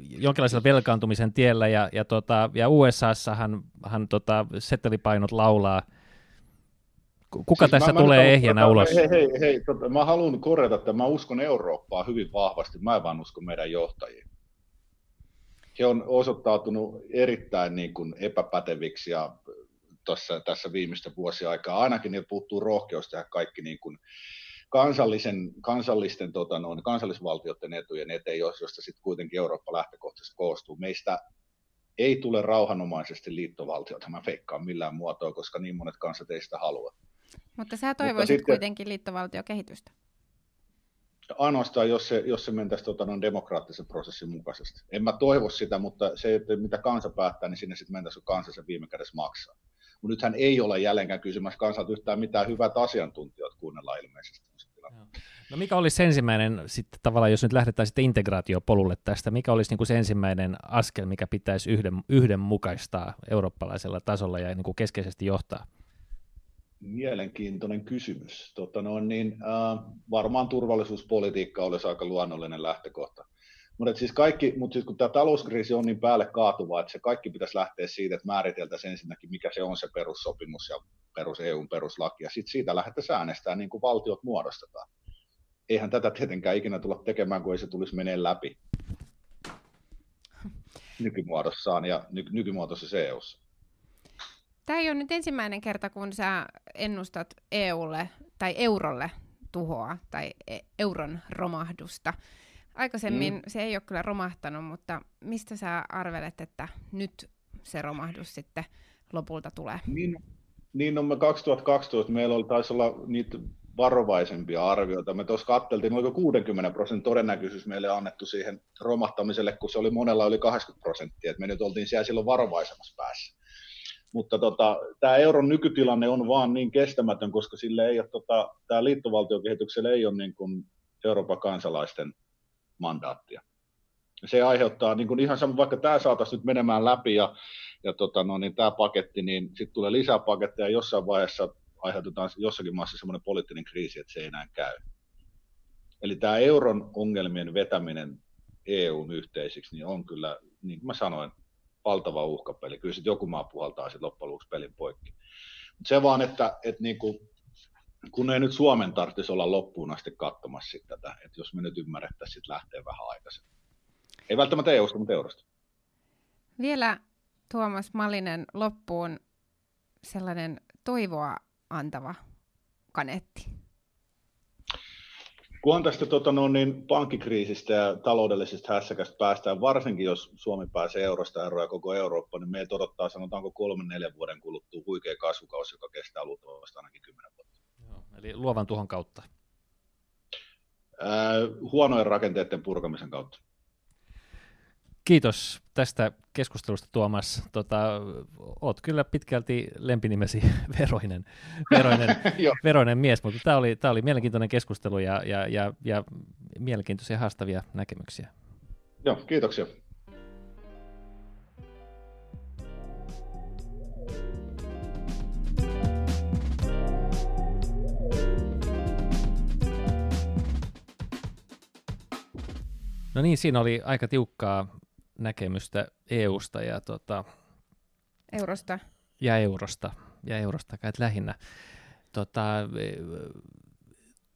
Speaker 1: jonkinlaisella velkaantumisen tiellä ja, ja, tota, ja USAssahan hän, tota, setelipainot laulaa – Kuka siis tässä mä, tulee mä ehjänä tota, ulos?
Speaker 3: Hei, hei, hei tota, mä haluan korjata, että mä uskon Eurooppaa hyvin vahvasti, mä en vaan usko meidän johtajiin. He on osoittautunut erittäin niin kuin epäpäteviksi ja tossa, tässä viimeistä vuosia aikaa. Ainakin ne puuttuu rohkeus tehdä kaikki niin kuin kansallisen, kansallisten tota, noin, kansallisvaltioiden etujen eteen, josta sitten kuitenkin Eurooppa lähtökohtaisesti koostuu. Meistä ei tule rauhanomaisesti liittovaltiota, mä feikkaan millään muotoa, koska niin monet kansat ei sitä halua.
Speaker 2: Mutta sä toivoisit Mutta sitten, kuitenkin liittovaltiokehitystä.
Speaker 3: Ainoastaan, jos se, jos se mentäisi tota, noin demokraattisen prosessin mukaisesti. En mä toivo sitä, mutta se, että mitä kansa päättää, niin sinne sitten mentäisi, kun kansa se viime kädessä maksaa. Mutta nythän ei ole jälleenkään kysymässä kansat yhtään mitään hyvät asiantuntijat kuunnella ilmeisesti.
Speaker 1: No mikä olisi ensimmäinen, sitten tavallaan jos nyt lähdetään sitten integraatiopolulle tästä, mikä olisi niin kuin se ensimmäinen askel, mikä pitäisi yhden, yhdenmukaistaa eurooppalaisella tasolla ja niin kuin keskeisesti johtaa?
Speaker 3: Mielenkiintoinen kysymys. Tota no, niin, äh, varmaan turvallisuuspolitiikka olisi aika luonnollinen lähtökohta. Mutta siis kaikki, mutta siis kun tämä talouskriisi on niin päälle kaatuva, että se kaikki pitäisi lähteä siitä, että määriteltäisiin ensinnäkin, mikä se on se perussopimus ja perus EUn peruslaki, ja sitten siitä lähdetään äänestämään niin kuin valtiot muodostetaan. Eihän tätä tietenkään ikinä tulla tekemään, kun ei se tulisi menee läpi nykymuodossaan ja ny- nykymuotoisessa EUssa.
Speaker 2: Tämä ei ole nyt ensimmäinen kerta, kun sä ennustat EUlle tai eurolle tuhoa tai e- euron romahdusta. Aikaisemmin mm. se ei ole kyllä romahtanut, mutta mistä sä arvelet, että nyt se romahdus sitten lopulta tulee?
Speaker 3: Niin, niin no me 2012 meillä oli, taisi olla niitä varovaisempia arvioita. Me tuossa katteltiin, oliko 60 prosentin todennäköisyys meille annettu siihen romahtamiselle, kun se oli monella yli 80 prosenttia, että me nyt oltiin siellä silloin varovaisemmassa päässä. Mutta tota, tämä euron nykytilanne on vaan niin kestämätön, koska sille ei ole, tota, tämä liittovaltiokehitykselle ei ole niin kuin Euroopan kansalaisten mandaattia. Se aiheuttaa niin kuin ihan sama, vaikka tämä saataisiin nyt menemään läpi ja, ja tota, no, niin tämä paketti, niin sitten tulee lisää paketteja ja jossain vaiheessa aiheutetaan jossakin maassa semmoinen poliittinen kriisi, että se ei enää käy. Eli tämä euron ongelmien vetäminen EUn yhteisiksi niin on kyllä, niin kuin mä sanoin, valtava uhkapeli. Kyllä sitten joku maa puhaltaa sitten loppujen lopuksi pelin poikki. se vaan, että, että niin kuin, kun ei nyt Suomen tarvitsisi olla loppuun asti katsomassa tätä, että jos me nyt ymmärrettäisiin lähteä vähän aikaisemmin. Ei välttämättä EUsta, mutta eurosta.
Speaker 2: Vielä Tuomas Malinen loppuun sellainen toivoa antava kanetti.
Speaker 3: Kun on tästä tota, no, niin, pankkikriisistä ja taloudellisesta hässäkästä päästään, varsinkin jos Suomi pääsee eurosta eroa ja koko Eurooppa, niin meitä odottaa sanotaanko kolmen neljän vuoden kuluttua huikea kasvukausi, joka kestää luultavasti ainakin kymmenen vuotta.
Speaker 1: Joo, eli luovan tuhon kautta.
Speaker 3: Ää, huonojen rakenteiden purkamisen kautta.
Speaker 1: Kiitos tästä keskustelusta Tuomas. Tota, oot kyllä pitkälti lempinimesi veroinen, veroinen, veroinen mies, mutta tämä oli, tämä oli mielenkiintoinen keskustelu ja, ja, ja, ja mielenkiintoisia haastavia näkemyksiä.
Speaker 3: Joo, kiitoksia.
Speaker 1: No niin, siinä oli aika tiukkaa näkemystä EUsta ja tota,
Speaker 2: Eurosta.
Speaker 1: Ja eurosta. Ja eurosta kai lähinnä. Tota,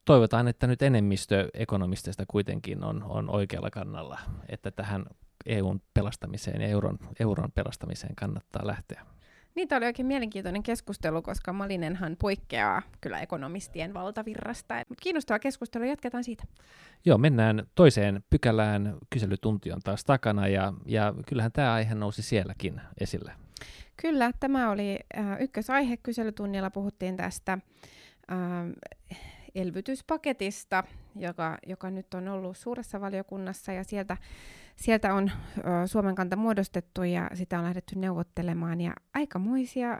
Speaker 1: toivotaan, että nyt enemmistö ekonomisteista kuitenkin on, on oikealla kannalla, että tähän EUn pelastamiseen ja euron, euron pelastamiseen kannattaa lähteä.
Speaker 2: Niin, tämä oli oikein mielenkiintoinen keskustelu, koska Malinenhan poikkeaa kyllä ekonomistien valtavirrasta. Mutta kiinnostava keskustelu, jatketaan siitä.
Speaker 1: Joo, mennään toiseen pykälään. Kyselytunti on taas takana ja, ja kyllähän tämä aihe nousi sielläkin esille.
Speaker 2: Kyllä, tämä oli äh, ykkösaihe kyselytunnilla. Puhuttiin tästä äh, elvytyspaketista, joka, joka nyt on ollut suuressa valiokunnassa ja sieltä sieltä on ö, Suomen kanta muodostettu ja sitä on lähdetty neuvottelemaan ja aikamoisia ö,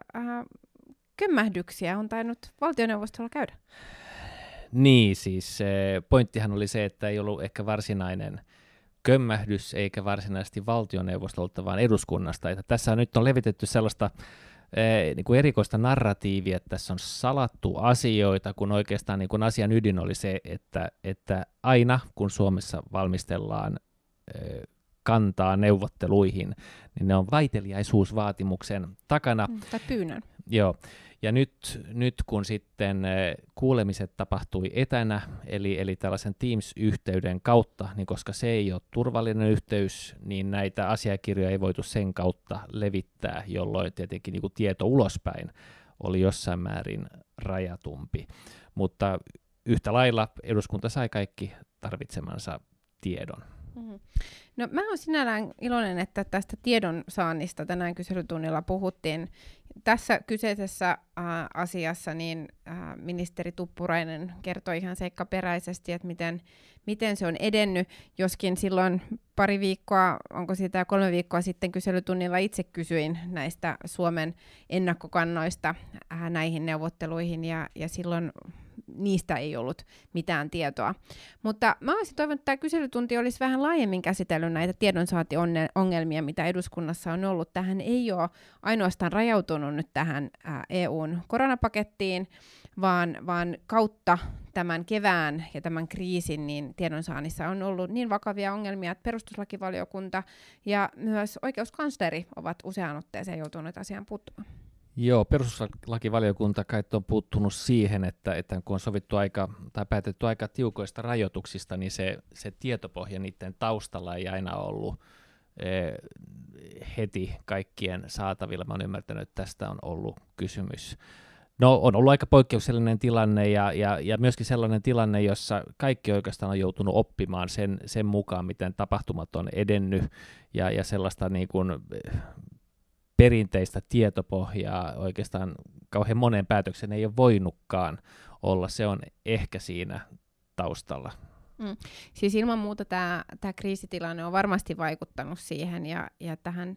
Speaker 2: kömmähdyksiä on tainnut valtioneuvostolla käydä.
Speaker 1: Niin, siis pointtihan oli se, että ei ollut ehkä varsinainen kömmähdys eikä varsinaisesti valtioneuvostolta, vaan eduskunnasta. Että tässä nyt on levitetty sellaista eh, niin kuin erikoista narratiivia, että tässä on salattu asioita, kun oikeastaan niin kuin asian ydin oli se, että, että aina kun Suomessa valmistellaan kantaa neuvotteluihin, niin ne on vaiteliaisuusvaatimuksen takana.
Speaker 2: Mm, tai pyynnön.
Speaker 1: Joo, ja nyt, nyt kun sitten kuulemiset tapahtui etänä, eli, eli tällaisen Teams-yhteyden kautta, niin koska se ei ole turvallinen yhteys, niin näitä asiakirjoja ei voitu sen kautta levittää, jolloin tietenkin niin kuin tieto ulospäin oli jossain määrin rajatumpi. Mutta yhtä lailla eduskunta sai kaikki tarvitsemansa tiedon. Mm-hmm.
Speaker 2: No mä oon sinällään iloinen, että tästä tiedon saannista tänään kyselytunnilla puhuttiin. Tässä kyseisessä äh, asiassa niin äh, ministeri Tuppurainen kertoi ihan seikkaperäisesti, että miten, miten se on edennyt, joskin silloin pari viikkoa, onko siitä kolme viikkoa sitten kyselytunnilla itse kysyin näistä Suomen ennakkokannoista äh, näihin neuvotteluihin ja, ja silloin niistä ei ollut mitään tietoa. Mutta mä olisin toivonut, että tämä kyselytunti olisi vähän laajemmin käsitellyt näitä tiedonsaantiongelmia, mitä eduskunnassa on ollut. Tähän ei ole ainoastaan rajautunut nyt tähän EUn koronapakettiin, vaan, vaan kautta tämän kevään ja tämän kriisin niin tiedonsaannissa on ollut niin vakavia ongelmia, että perustuslakivaliokunta ja myös oikeuskansleri ovat useaan otteeseen joutuneet asiaan puuttumaan.
Speaker 1: Joo, perustuslakivaliokunta kai on puuttunut siihen, että, että kun on sovittu aika tai päätetty aika tiukoista rajoituksista, niin se, se tietopohja niiden taustalla ei aina ollut eh, heti kaikkien saatavilla. Mä olen ymmärtänyt, että tästä on ollut kysymys. No, on ollut aika poikkeuksellinen tilanne ja, ja, ja myöskin sellainen tilanne, jossa kaikki oikeastaan on joutunut oppimaan sen, sen mukaan, miten tapahtumat on edennyt ja, ja sellaista niin kuin, perinteistä tietopohjaa oikeastaan kauhean monen päätöksen ei ole voinutkaan olla. Se on ehkä siinä taustalla.
Speaker 2: Mm. Siis ilman muuta tämä kriisitilanne on varmasti vaikuttanut siihen ja, ja tähän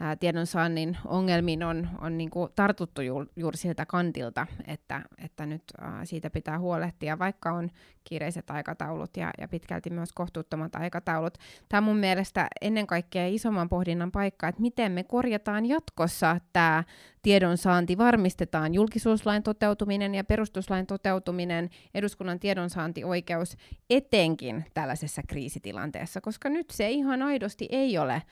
Speaker 2: ää, tiedonsaannin ongelmiin on, on niin kuin tartuttu ju, juuri sieltä kantilta, että, että nyt ää, siitä pitää huolehtia, vaikka on kiireiset aikataulut ja, ja pitkälti myös kohtuuttomat aikataulut. Tämä on mun mielestä ennen kaikkea isomman pohdinnan paikka, että miten me korjataan jatkossa tämä tiedonsaanti, varmistetaan julkisuuslain toteutuminen ja perustuslain toteutuminen, eduskunnan tiedonsaantioikeus etenkin tällaisessa kriisitilanteessa, koska nyt se ihan aidosti ei ole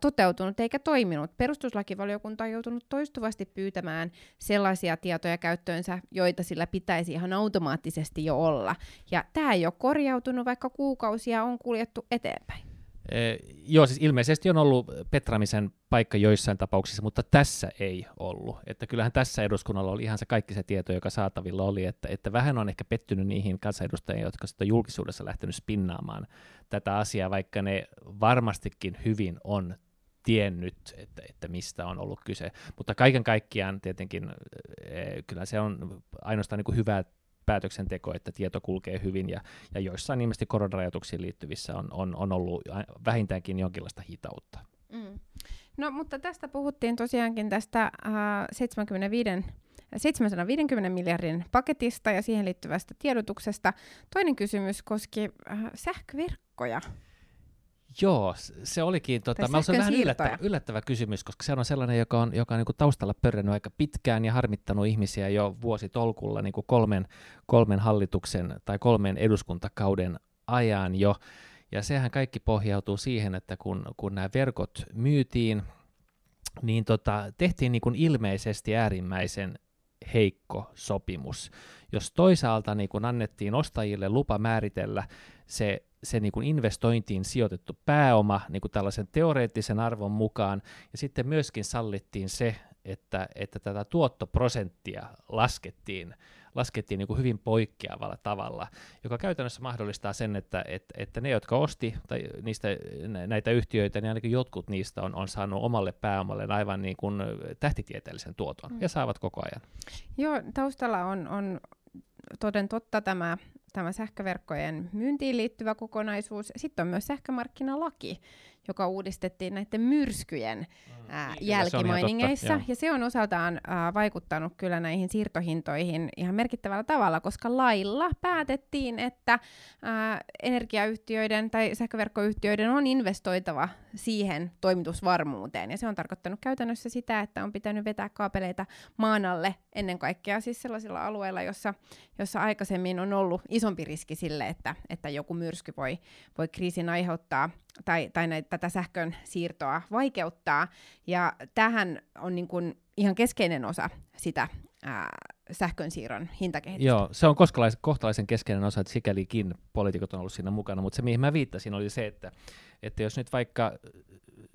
Speaker 2: toteutunut eikä toiminut. Perustuslakivaliokunta on joutunut toistuvasti pyytämään sellaisia tietoja käyttöönsä, joita sillä pitäisi ihan automaattisesti jo olla. Ja tämä ei ole korjautunut, vaikka kuukausia on kuljettu eteenpäin.
Speaker 1: Eh, joo, siis ilmeisesti on ollut petramisen paikka joissain tapauksissa, mutta tässä ei ollut. Että kyllähän tässä eduskunnalla oli ihan se kaikki se tieto, joka saatavilla oli, että, että vähän on ehkä pettynyt niihin kansanedustajiin, jotka sitä julkisuudessa lähtenyt spinnaamaan tätä asiaa, vaikka ne varmastikin hyvin on tiennyt, että, että mistä on ollut kyse. Mutta kaiken kaikkiaan tietenkin eh, kyllä se on ainoastaan niin kuin hyvää päätöksenteko, että tieto kulkee hyvin, ja, ja joissain ilmeisesti koronarajoituksiin liittyvissä on, on, on ollut vähintäänkin jonkinlaista hitautta. Mm.
Speaker 2: No, mutta tästä puhuttiin tosiaankin tästä äh, 75 750 miljardin paketista ja siihen liittyvästä tiedotuksesta. Toinen kysymys koski äh, sähköverkkoja.
Speaker 1: Joo, se olikin tota, mä vähän yllättävä, yllättävä kysymys, koska se on sellainen, joka on, joka on niin taustalla pörrännyt aika pitkään ja harmittanut ihmisiä jo vuositolkulla niin kuin kolmen, kolmen hallituksen tai kolmen eduskuntakauden ajan jo. Ja sehän kaikki pohjautuu siihen, että kun, kun nämä verkot myytiin, niin tota, tehtiin niin kuin ilmeisesti äärimmäisen heikko sopimus. Jos toisaalta niin kun annettiin ostajille lupa määritellä se se niin kuin investointiin sijoitettu pääoma niin kuin tällaisen teoreettisen arvon mukaan, ja sitten myöskin sallittiin se, että, että tätä tuottoprosenttia laskettiin, laskettiin niin kuin hyvin poikkeavalla tavalla, joka käytännössä mahdollistaa sen, että, että, että ne, jotka osti tai niistä, näitä yhtiöitä, niin ainakin jotkut niistä on, on saanut omalle pääomalle aivan niin kuin tähtitieteellisen tuoton, mm. ja saavat koko ajan.
Speaker 2: Joo, taustalla on, on toden totta tämä tämä sähköverkkojen myyntiin liittyvä kokonaisuus. Sitten on myös sähkömarkkinalaki, joka uudistettiin näiden myrskyjen ää, niin, jälkimainingeissa. Se ja se on osaltaan ää, vaikuttanut kyllä näihin siirtohintoihin ihan merkittävällä tavalla, koska lailla päätettiin, että ää, energiayhtiöiden tai sähköverkkoyhtiöiden on investoitava siihen toimitusvarmuuteen. Ja se on tarkoittanut käytännössä sitä, että on pitänyt vetää kaapeleita maan alle ennen kaikkea siis sellaisilla alueilla, jossa, jossa aikaisemmin on ollut isompi riski sille, että, että joku myrsky voi, voi kriisin aiheuttaa tai, tai näitä, tätä sähkön siirtoa vaikeuttaa. Ja tähän on niin kuin ihan keskeinen osa sitä ää, sähkön siirron hintakehitystä.
Speaker 1: Joo, se on kohtalaisen keskeinen osa, että sikälikin poliitikot on ollut siinä mukana, mutta se mihin mä viittasin oli se, että, että jos nyt vaikka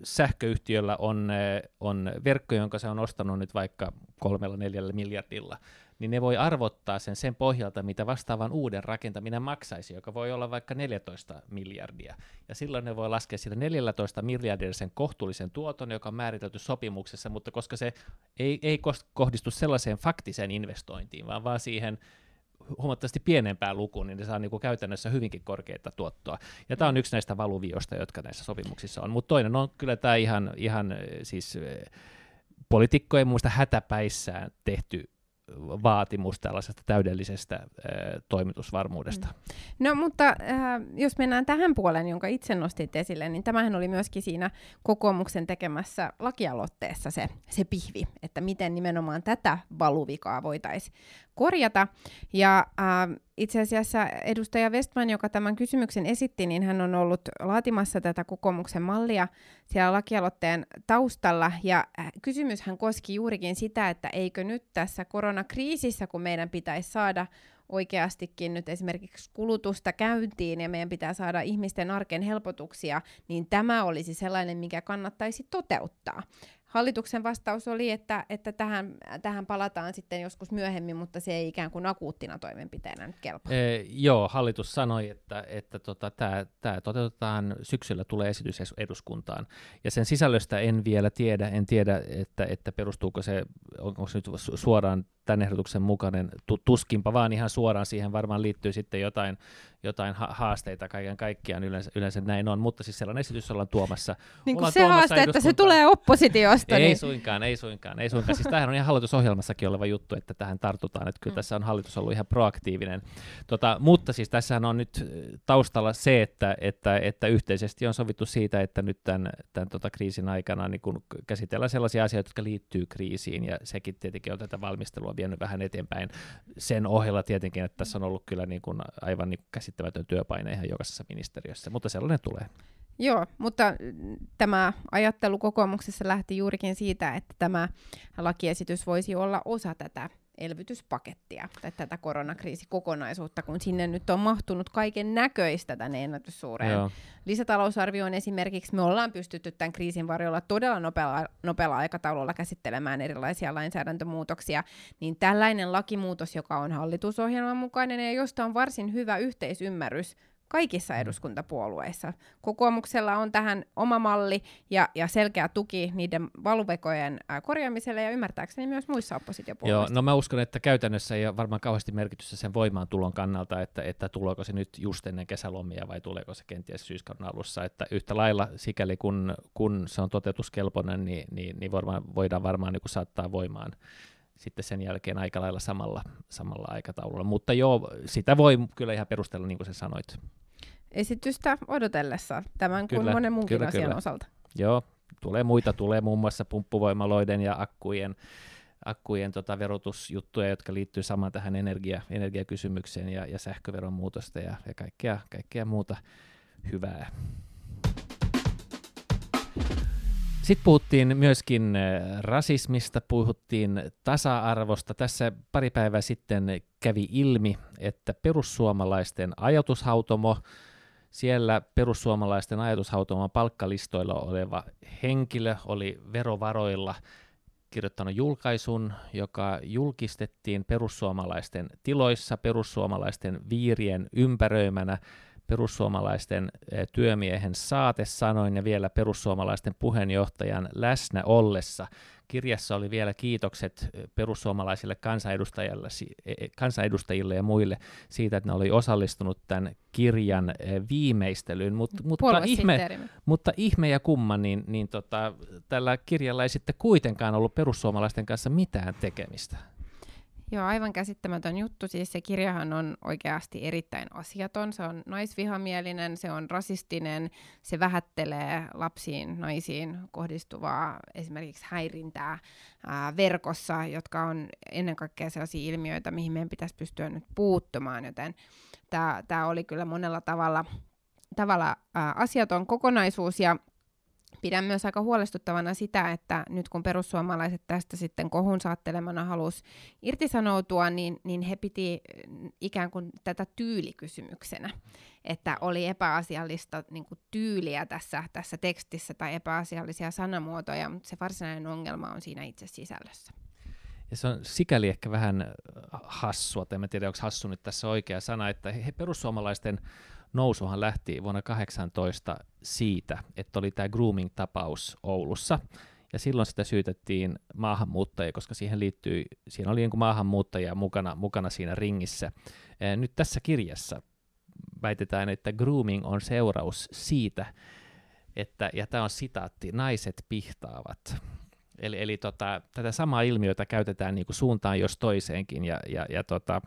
Speaker 1: sähköyhtiöllä on, on verkko, jonka se on ostanut nyt vaikka kolmella neljällä miljardilla, niin ne voi arvottaa sen sen pohjalta, mitä vastaavan uuden rakentaminen maksaisi, joka voi olla vaikka 14 miljardia. Ja silloin ne voi laskea sillä 14 miljardilla sen kohtuullisen tuoton, joka on määritelty sopimuksessa, mutta koska se ei, ei kohdistu sellaiseen faktiseen investointiin, vaan vaan siihen huomattavasti pienempään lukuun, niin ne saa niin kuin käytännössä hyvinkin korkeita tuottoa. Ja tämä on yksi näistä valuvioista, jotka näissä sopimuksissa on. Mutta toinen on kyllä tämä ihan, ihan siis poliitikkojen muista hätäpäissään tehty vaatimus tällaisesta täydellisestä äh, toimitusvarmuudesta. Mm.
Speaker 2: No mutta äh, jos mennään tähän puoleen, jonka itse nostit esille, niin tämähän oli myöskin siinä kokoomuksen tekemässä lakialoitteessa se, se pihvi, että miten nimenomaan tätä valuvikaa voitaisiin korjata. Ja äh, itse asiassa edustaja Westman, joka tämän kysymyksen esitti, niin hän on ollut laatimassa tätä kokoomuksen mallia siellä lakialoitteen taustalla. Ja äh, kysymyshän koski juurikin sitä, että eikö nyt tässä koronakriisissä, kun meidän pitäisi saada oikeastikin nyt esimerkiksi kulutusta käyntiin ja meidän pitää saada ihmisten arken helpotuksia, niin tämä olisi sellainen, mikä kannattaisi toteuttaa. Hallituksen vastaus oli, että, että tähän, tähän palataan sitten joskus myöhemmin, mutta se ei ikään kuin akuuttina toimenpiteenä nyt kelpaa.
Speaker 1: E, joo, hallitus sanoi, että, että tota, tämä toteutetaan, syksyllä tulee esitys eduskuntaan. Ja sen sisällöstä en vielä tiedä, en tiedä, että, että perustuuko se, onko se nyt suoraan tämän ehdotuksen mukainen, tuskinpa vaan ihan suoraan siihen varmaan liittyy sitten jotain, jotain ha- haasteita kaiken kaikkiaan, yleensä, yleensä näin on, mutta siis sellainen esitys ollaan tuomassa.
Speaker 2: Niin kuin ollaan se haaste, että se tulee oppositiosta.
Speaker 1: Ei niin... suinkaan, ei suinkaan, ei suinkaan. Siis tämähän on ihan hallitusohjelmassakin oleva juttu, että tähän tartutaan, että kyllä mm. tässä on hallitus ollut ihan proaktiivinen. Tota, mutta siis tässähän on nyt taustalla se, että, että, että yhteisesti on sovittu siitä, että nyt tämän, tämän tota kriisin aikana niin kun käsitellään sellaisia asioita, jotka liittyy kriisiin, ja sekin tietenkin on tätä valmistelua vienyt vähän eteenpäin. Sen ohella tietenkin, että tässä on ollut kyllä niin kuin aivan niin käsittämätön työpaine ihan jokaisessa ministeriössä, mutta sellainen tulee.
Speaker 2: Joo, mutta tämä ajattelu kokoomuksessa lähti juurikin siitä, että tämä lakiesitys voisi olla osa tätä elvytyspakettia tai tätä koronakriisikokonaisuutta, kun sinne nyt on mahtunut kaiken näköistä tänne ennätyssuureen Joo. lisätalousarvioon esimerkiksi. Me ollaan pystytty tämän kriisin varjolla todella nopealla, nopealla aikataululla käsittelemään erilaisia lainsäädäntömuutoksia, niin tällainen lakimuutos, joka on hallitusohjelman mukainen ja josta on varsin hyvä yhteisymmärrys kaikissa eduskuntapuolueissa. Kokoomuksella on tähän oma malli ja, ja selkeä tuki niiden valuvekojen korjaamiselle ja ymmärtääkseni myös muissa oppositiopuolueissa.
Speaker 1: Joo, no mä uskon, että käytännössä ei ole varmaan kauheasti merkitystä sen voimaantulon kannalta, että, että tuleeko se nyt just ennen kesälomia vai tuleeko se kenties syyskauden alussa, että yhtä lailla sikäli kun, kun se on toteutuskelpoinen, niin, niin, niin varmaan, voidaan varmaan niin saattaa voimaan sitten sen jälkeen aika lailla samalla, samalla aikataululla. Mutta joo, sitä voi kyllä ihan perustella, niin kuin sä sanoit
Speaker 2: esitystä odotellessa tämän kyllä, kuin monen muunkin kyllä, asian kyllä. osalta.
Speaker 1: Joo, tulee muita, tulee muun muassa pumppuvoimaloiden ja akkujen, akkujen tota, verotusjuttuja, jotka liittyy samaan tähän energia, energiakysymykseen ja, ja sähköveron muutosta ja, ja kaikkea, kaikkea muuta hyvää. Sitten puhuttiin myöskin äh, rasismista, puhuttiin tasa-arvosta. Tässä pari päivää sitten kävi ilmi, että perussuomalaisten ajatushautomo siellä perussuomalaisten ajatushautoman palkkalistoilla oleva henkilö oli verovaroilla kirjoittanut julkaisun, joka julkistettiin perussuomalaisten tiloissa, perussuomalaisten viirien ympäröimänä, perussuomalaisten eh, työmiehen saatesanoin ja vielä perussuomalaisten puheenjohtajan läsnä ollessa kirjassa oli vielä kiitokset perussuomalaisille kansanedustajille, e, e, kansanedustajille ja muille siitä, että ne oli osallistunut tämän kirjan viimeistelyyn, Mut, mutta, ihme, mutta ihme ja kumma, niin, niin tota, tällä kirjalla ei sitten kuitenkaan ollut perussuomalaisten kanssa mitään tekemistä.
Speaker 2: Joo, aivan käsittämätön juttu. Siis se kirjahan on oikeasti erittäin asiaton. Se on naisvihamielinen, se on rasistinen, se vähättelee lapsiin, naisiin kohdistuvaa esimerkiksi häirintää ää, verkossa, jotka on ennen kaikkea sellaisia ilmiöitä, mihin meidän pitäisi pystyä nyt puuttumaan. Joten tämä oli kyllä monella tavalla, tavalla ää, asiaton kokonaisuus ja Pidän myös aika huolestuttavana sitä, että nyt kun perussuomalaiset tästä sitten kohun saattelemana halusi irtisanoutua, niin, niin he piti mm, ikään kuin tätä tyylikysymyksenä, että oli epäasiallista niin kuin tyyliä tässä, tässä tekstissä tai epäasiallisia sanamuotoja, mutta se varsinainen ongelma on siinä itse sisällössä.
Speaker 1: Ja se on sikäli ehkä vähän hassua, en tiedä onko hassu nyt tässä oikea sana, että he perussuomalaisten nousuhan lähti vuonna 18 siitä, että oli tämä grooming-tapaus Oulussa, ja silloin sitä syytettiin maahanmuuttajia, koska siihen liittyy, siinä oli niin maahanmuuttajia mukana, mukana siinä ringissä. Nyt tässä kirjassa väitetään, että grooming on seuraus siitä, että, ja tämä on sitaatti, naiset pihtaavat. Eli, eli tota, tätä samaa ilmiötä käytetään niin kuin suuntaan jos toiseenkin, ja, ja, ja tota,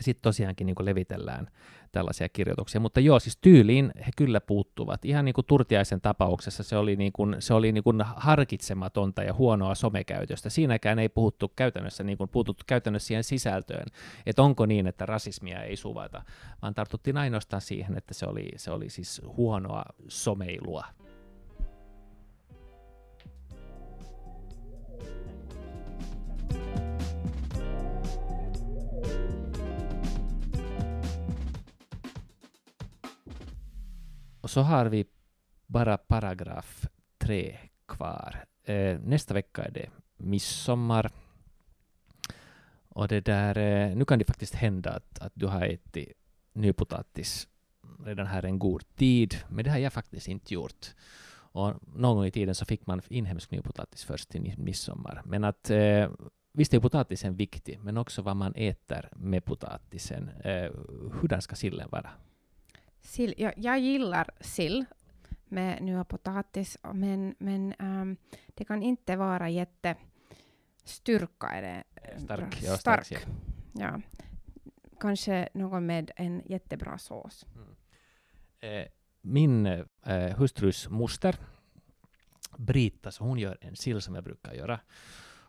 Speaker 1: sitten tosiaankin niin levitellään tällaisia kirjoituksia. Mutta joo, siis tyyliin he kyllä puuttuvat. Ihan niin kuin Turtiaisen tapauksessa se oli, niin kuin, se oli niin kuin harkitsematonta ja huonoa somekäytöstä. Siinäkään ei puhuttu käytännössä, niin kuin puututtu käytännössä siihen sisältöön, että onko niin, että rasismia ei suvata, vaan tartuttiin ainoastaan siihen, että se oli, se oli siis huonoa someilua. Och så har vi bara paragraf tre kvar. Eh, nästa vecka är det midsommar. Och det där, eh, nu kan det faktiskt hända att, att du har ätit nypotatis redan här en god tid, men det har jag faktiskt inte gjort. Och någon gång i tiden så fick man inhemsk nypotatis först till midsommar. Men att eh, visst är potatisen viktig, men också vad man äter med potatisen. Eh, hurdan ska sillen vara?
Speaker 2: Sill, jag, jag gillar sill med nya potatis, men, men um, det kan inte vara jätte styrka är det.
Speaker 1: Stark, ja, stark.
Speaker 2: stark. Ja. Kanske någon med en jättebra sås. Mm.
Speaker 1: Eh, min eh, hustrus moster, Brita, så hon gör en sill som jag brukar göra.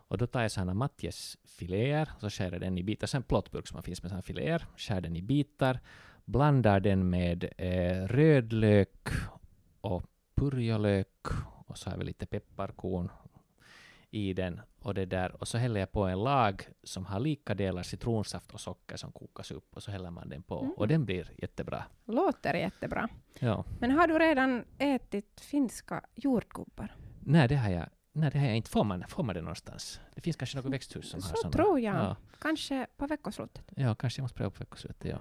Speaker 1: Och då tar jag sådana matjesfiléer, så skär jag den i bitar, sen plåtburk som finns med sådana filéer, skär den i bitar, blandar den med eh, rödlök och purjolök och så har vi lite pepparkorn i den och det där och så häller jag på en lag som har lika delar citronsaft och socker som kokas upp och så häller man den på
Speaker 2: Mm.
Speaker 1: och den blir jättebra.
Speaker 2: Låter jättebra.
Speaker 1: Ja.
Speaker 2: Men har du redan ätit finska jordgubbar?
Speaker 1: Nej, det har jag, nej, det har jag inte. Får man, får man det någonstans? Det finns kanske något växthus som har
Speaker 2: Så
Speaker 1: sådana.
Speaker 2: tror jag.
Speaker 1: Ja,
Speaker 2: Kanske på veckoslutet.
Speaker 1: ja, kanske jag måste pröva på veckoslutet. Ja.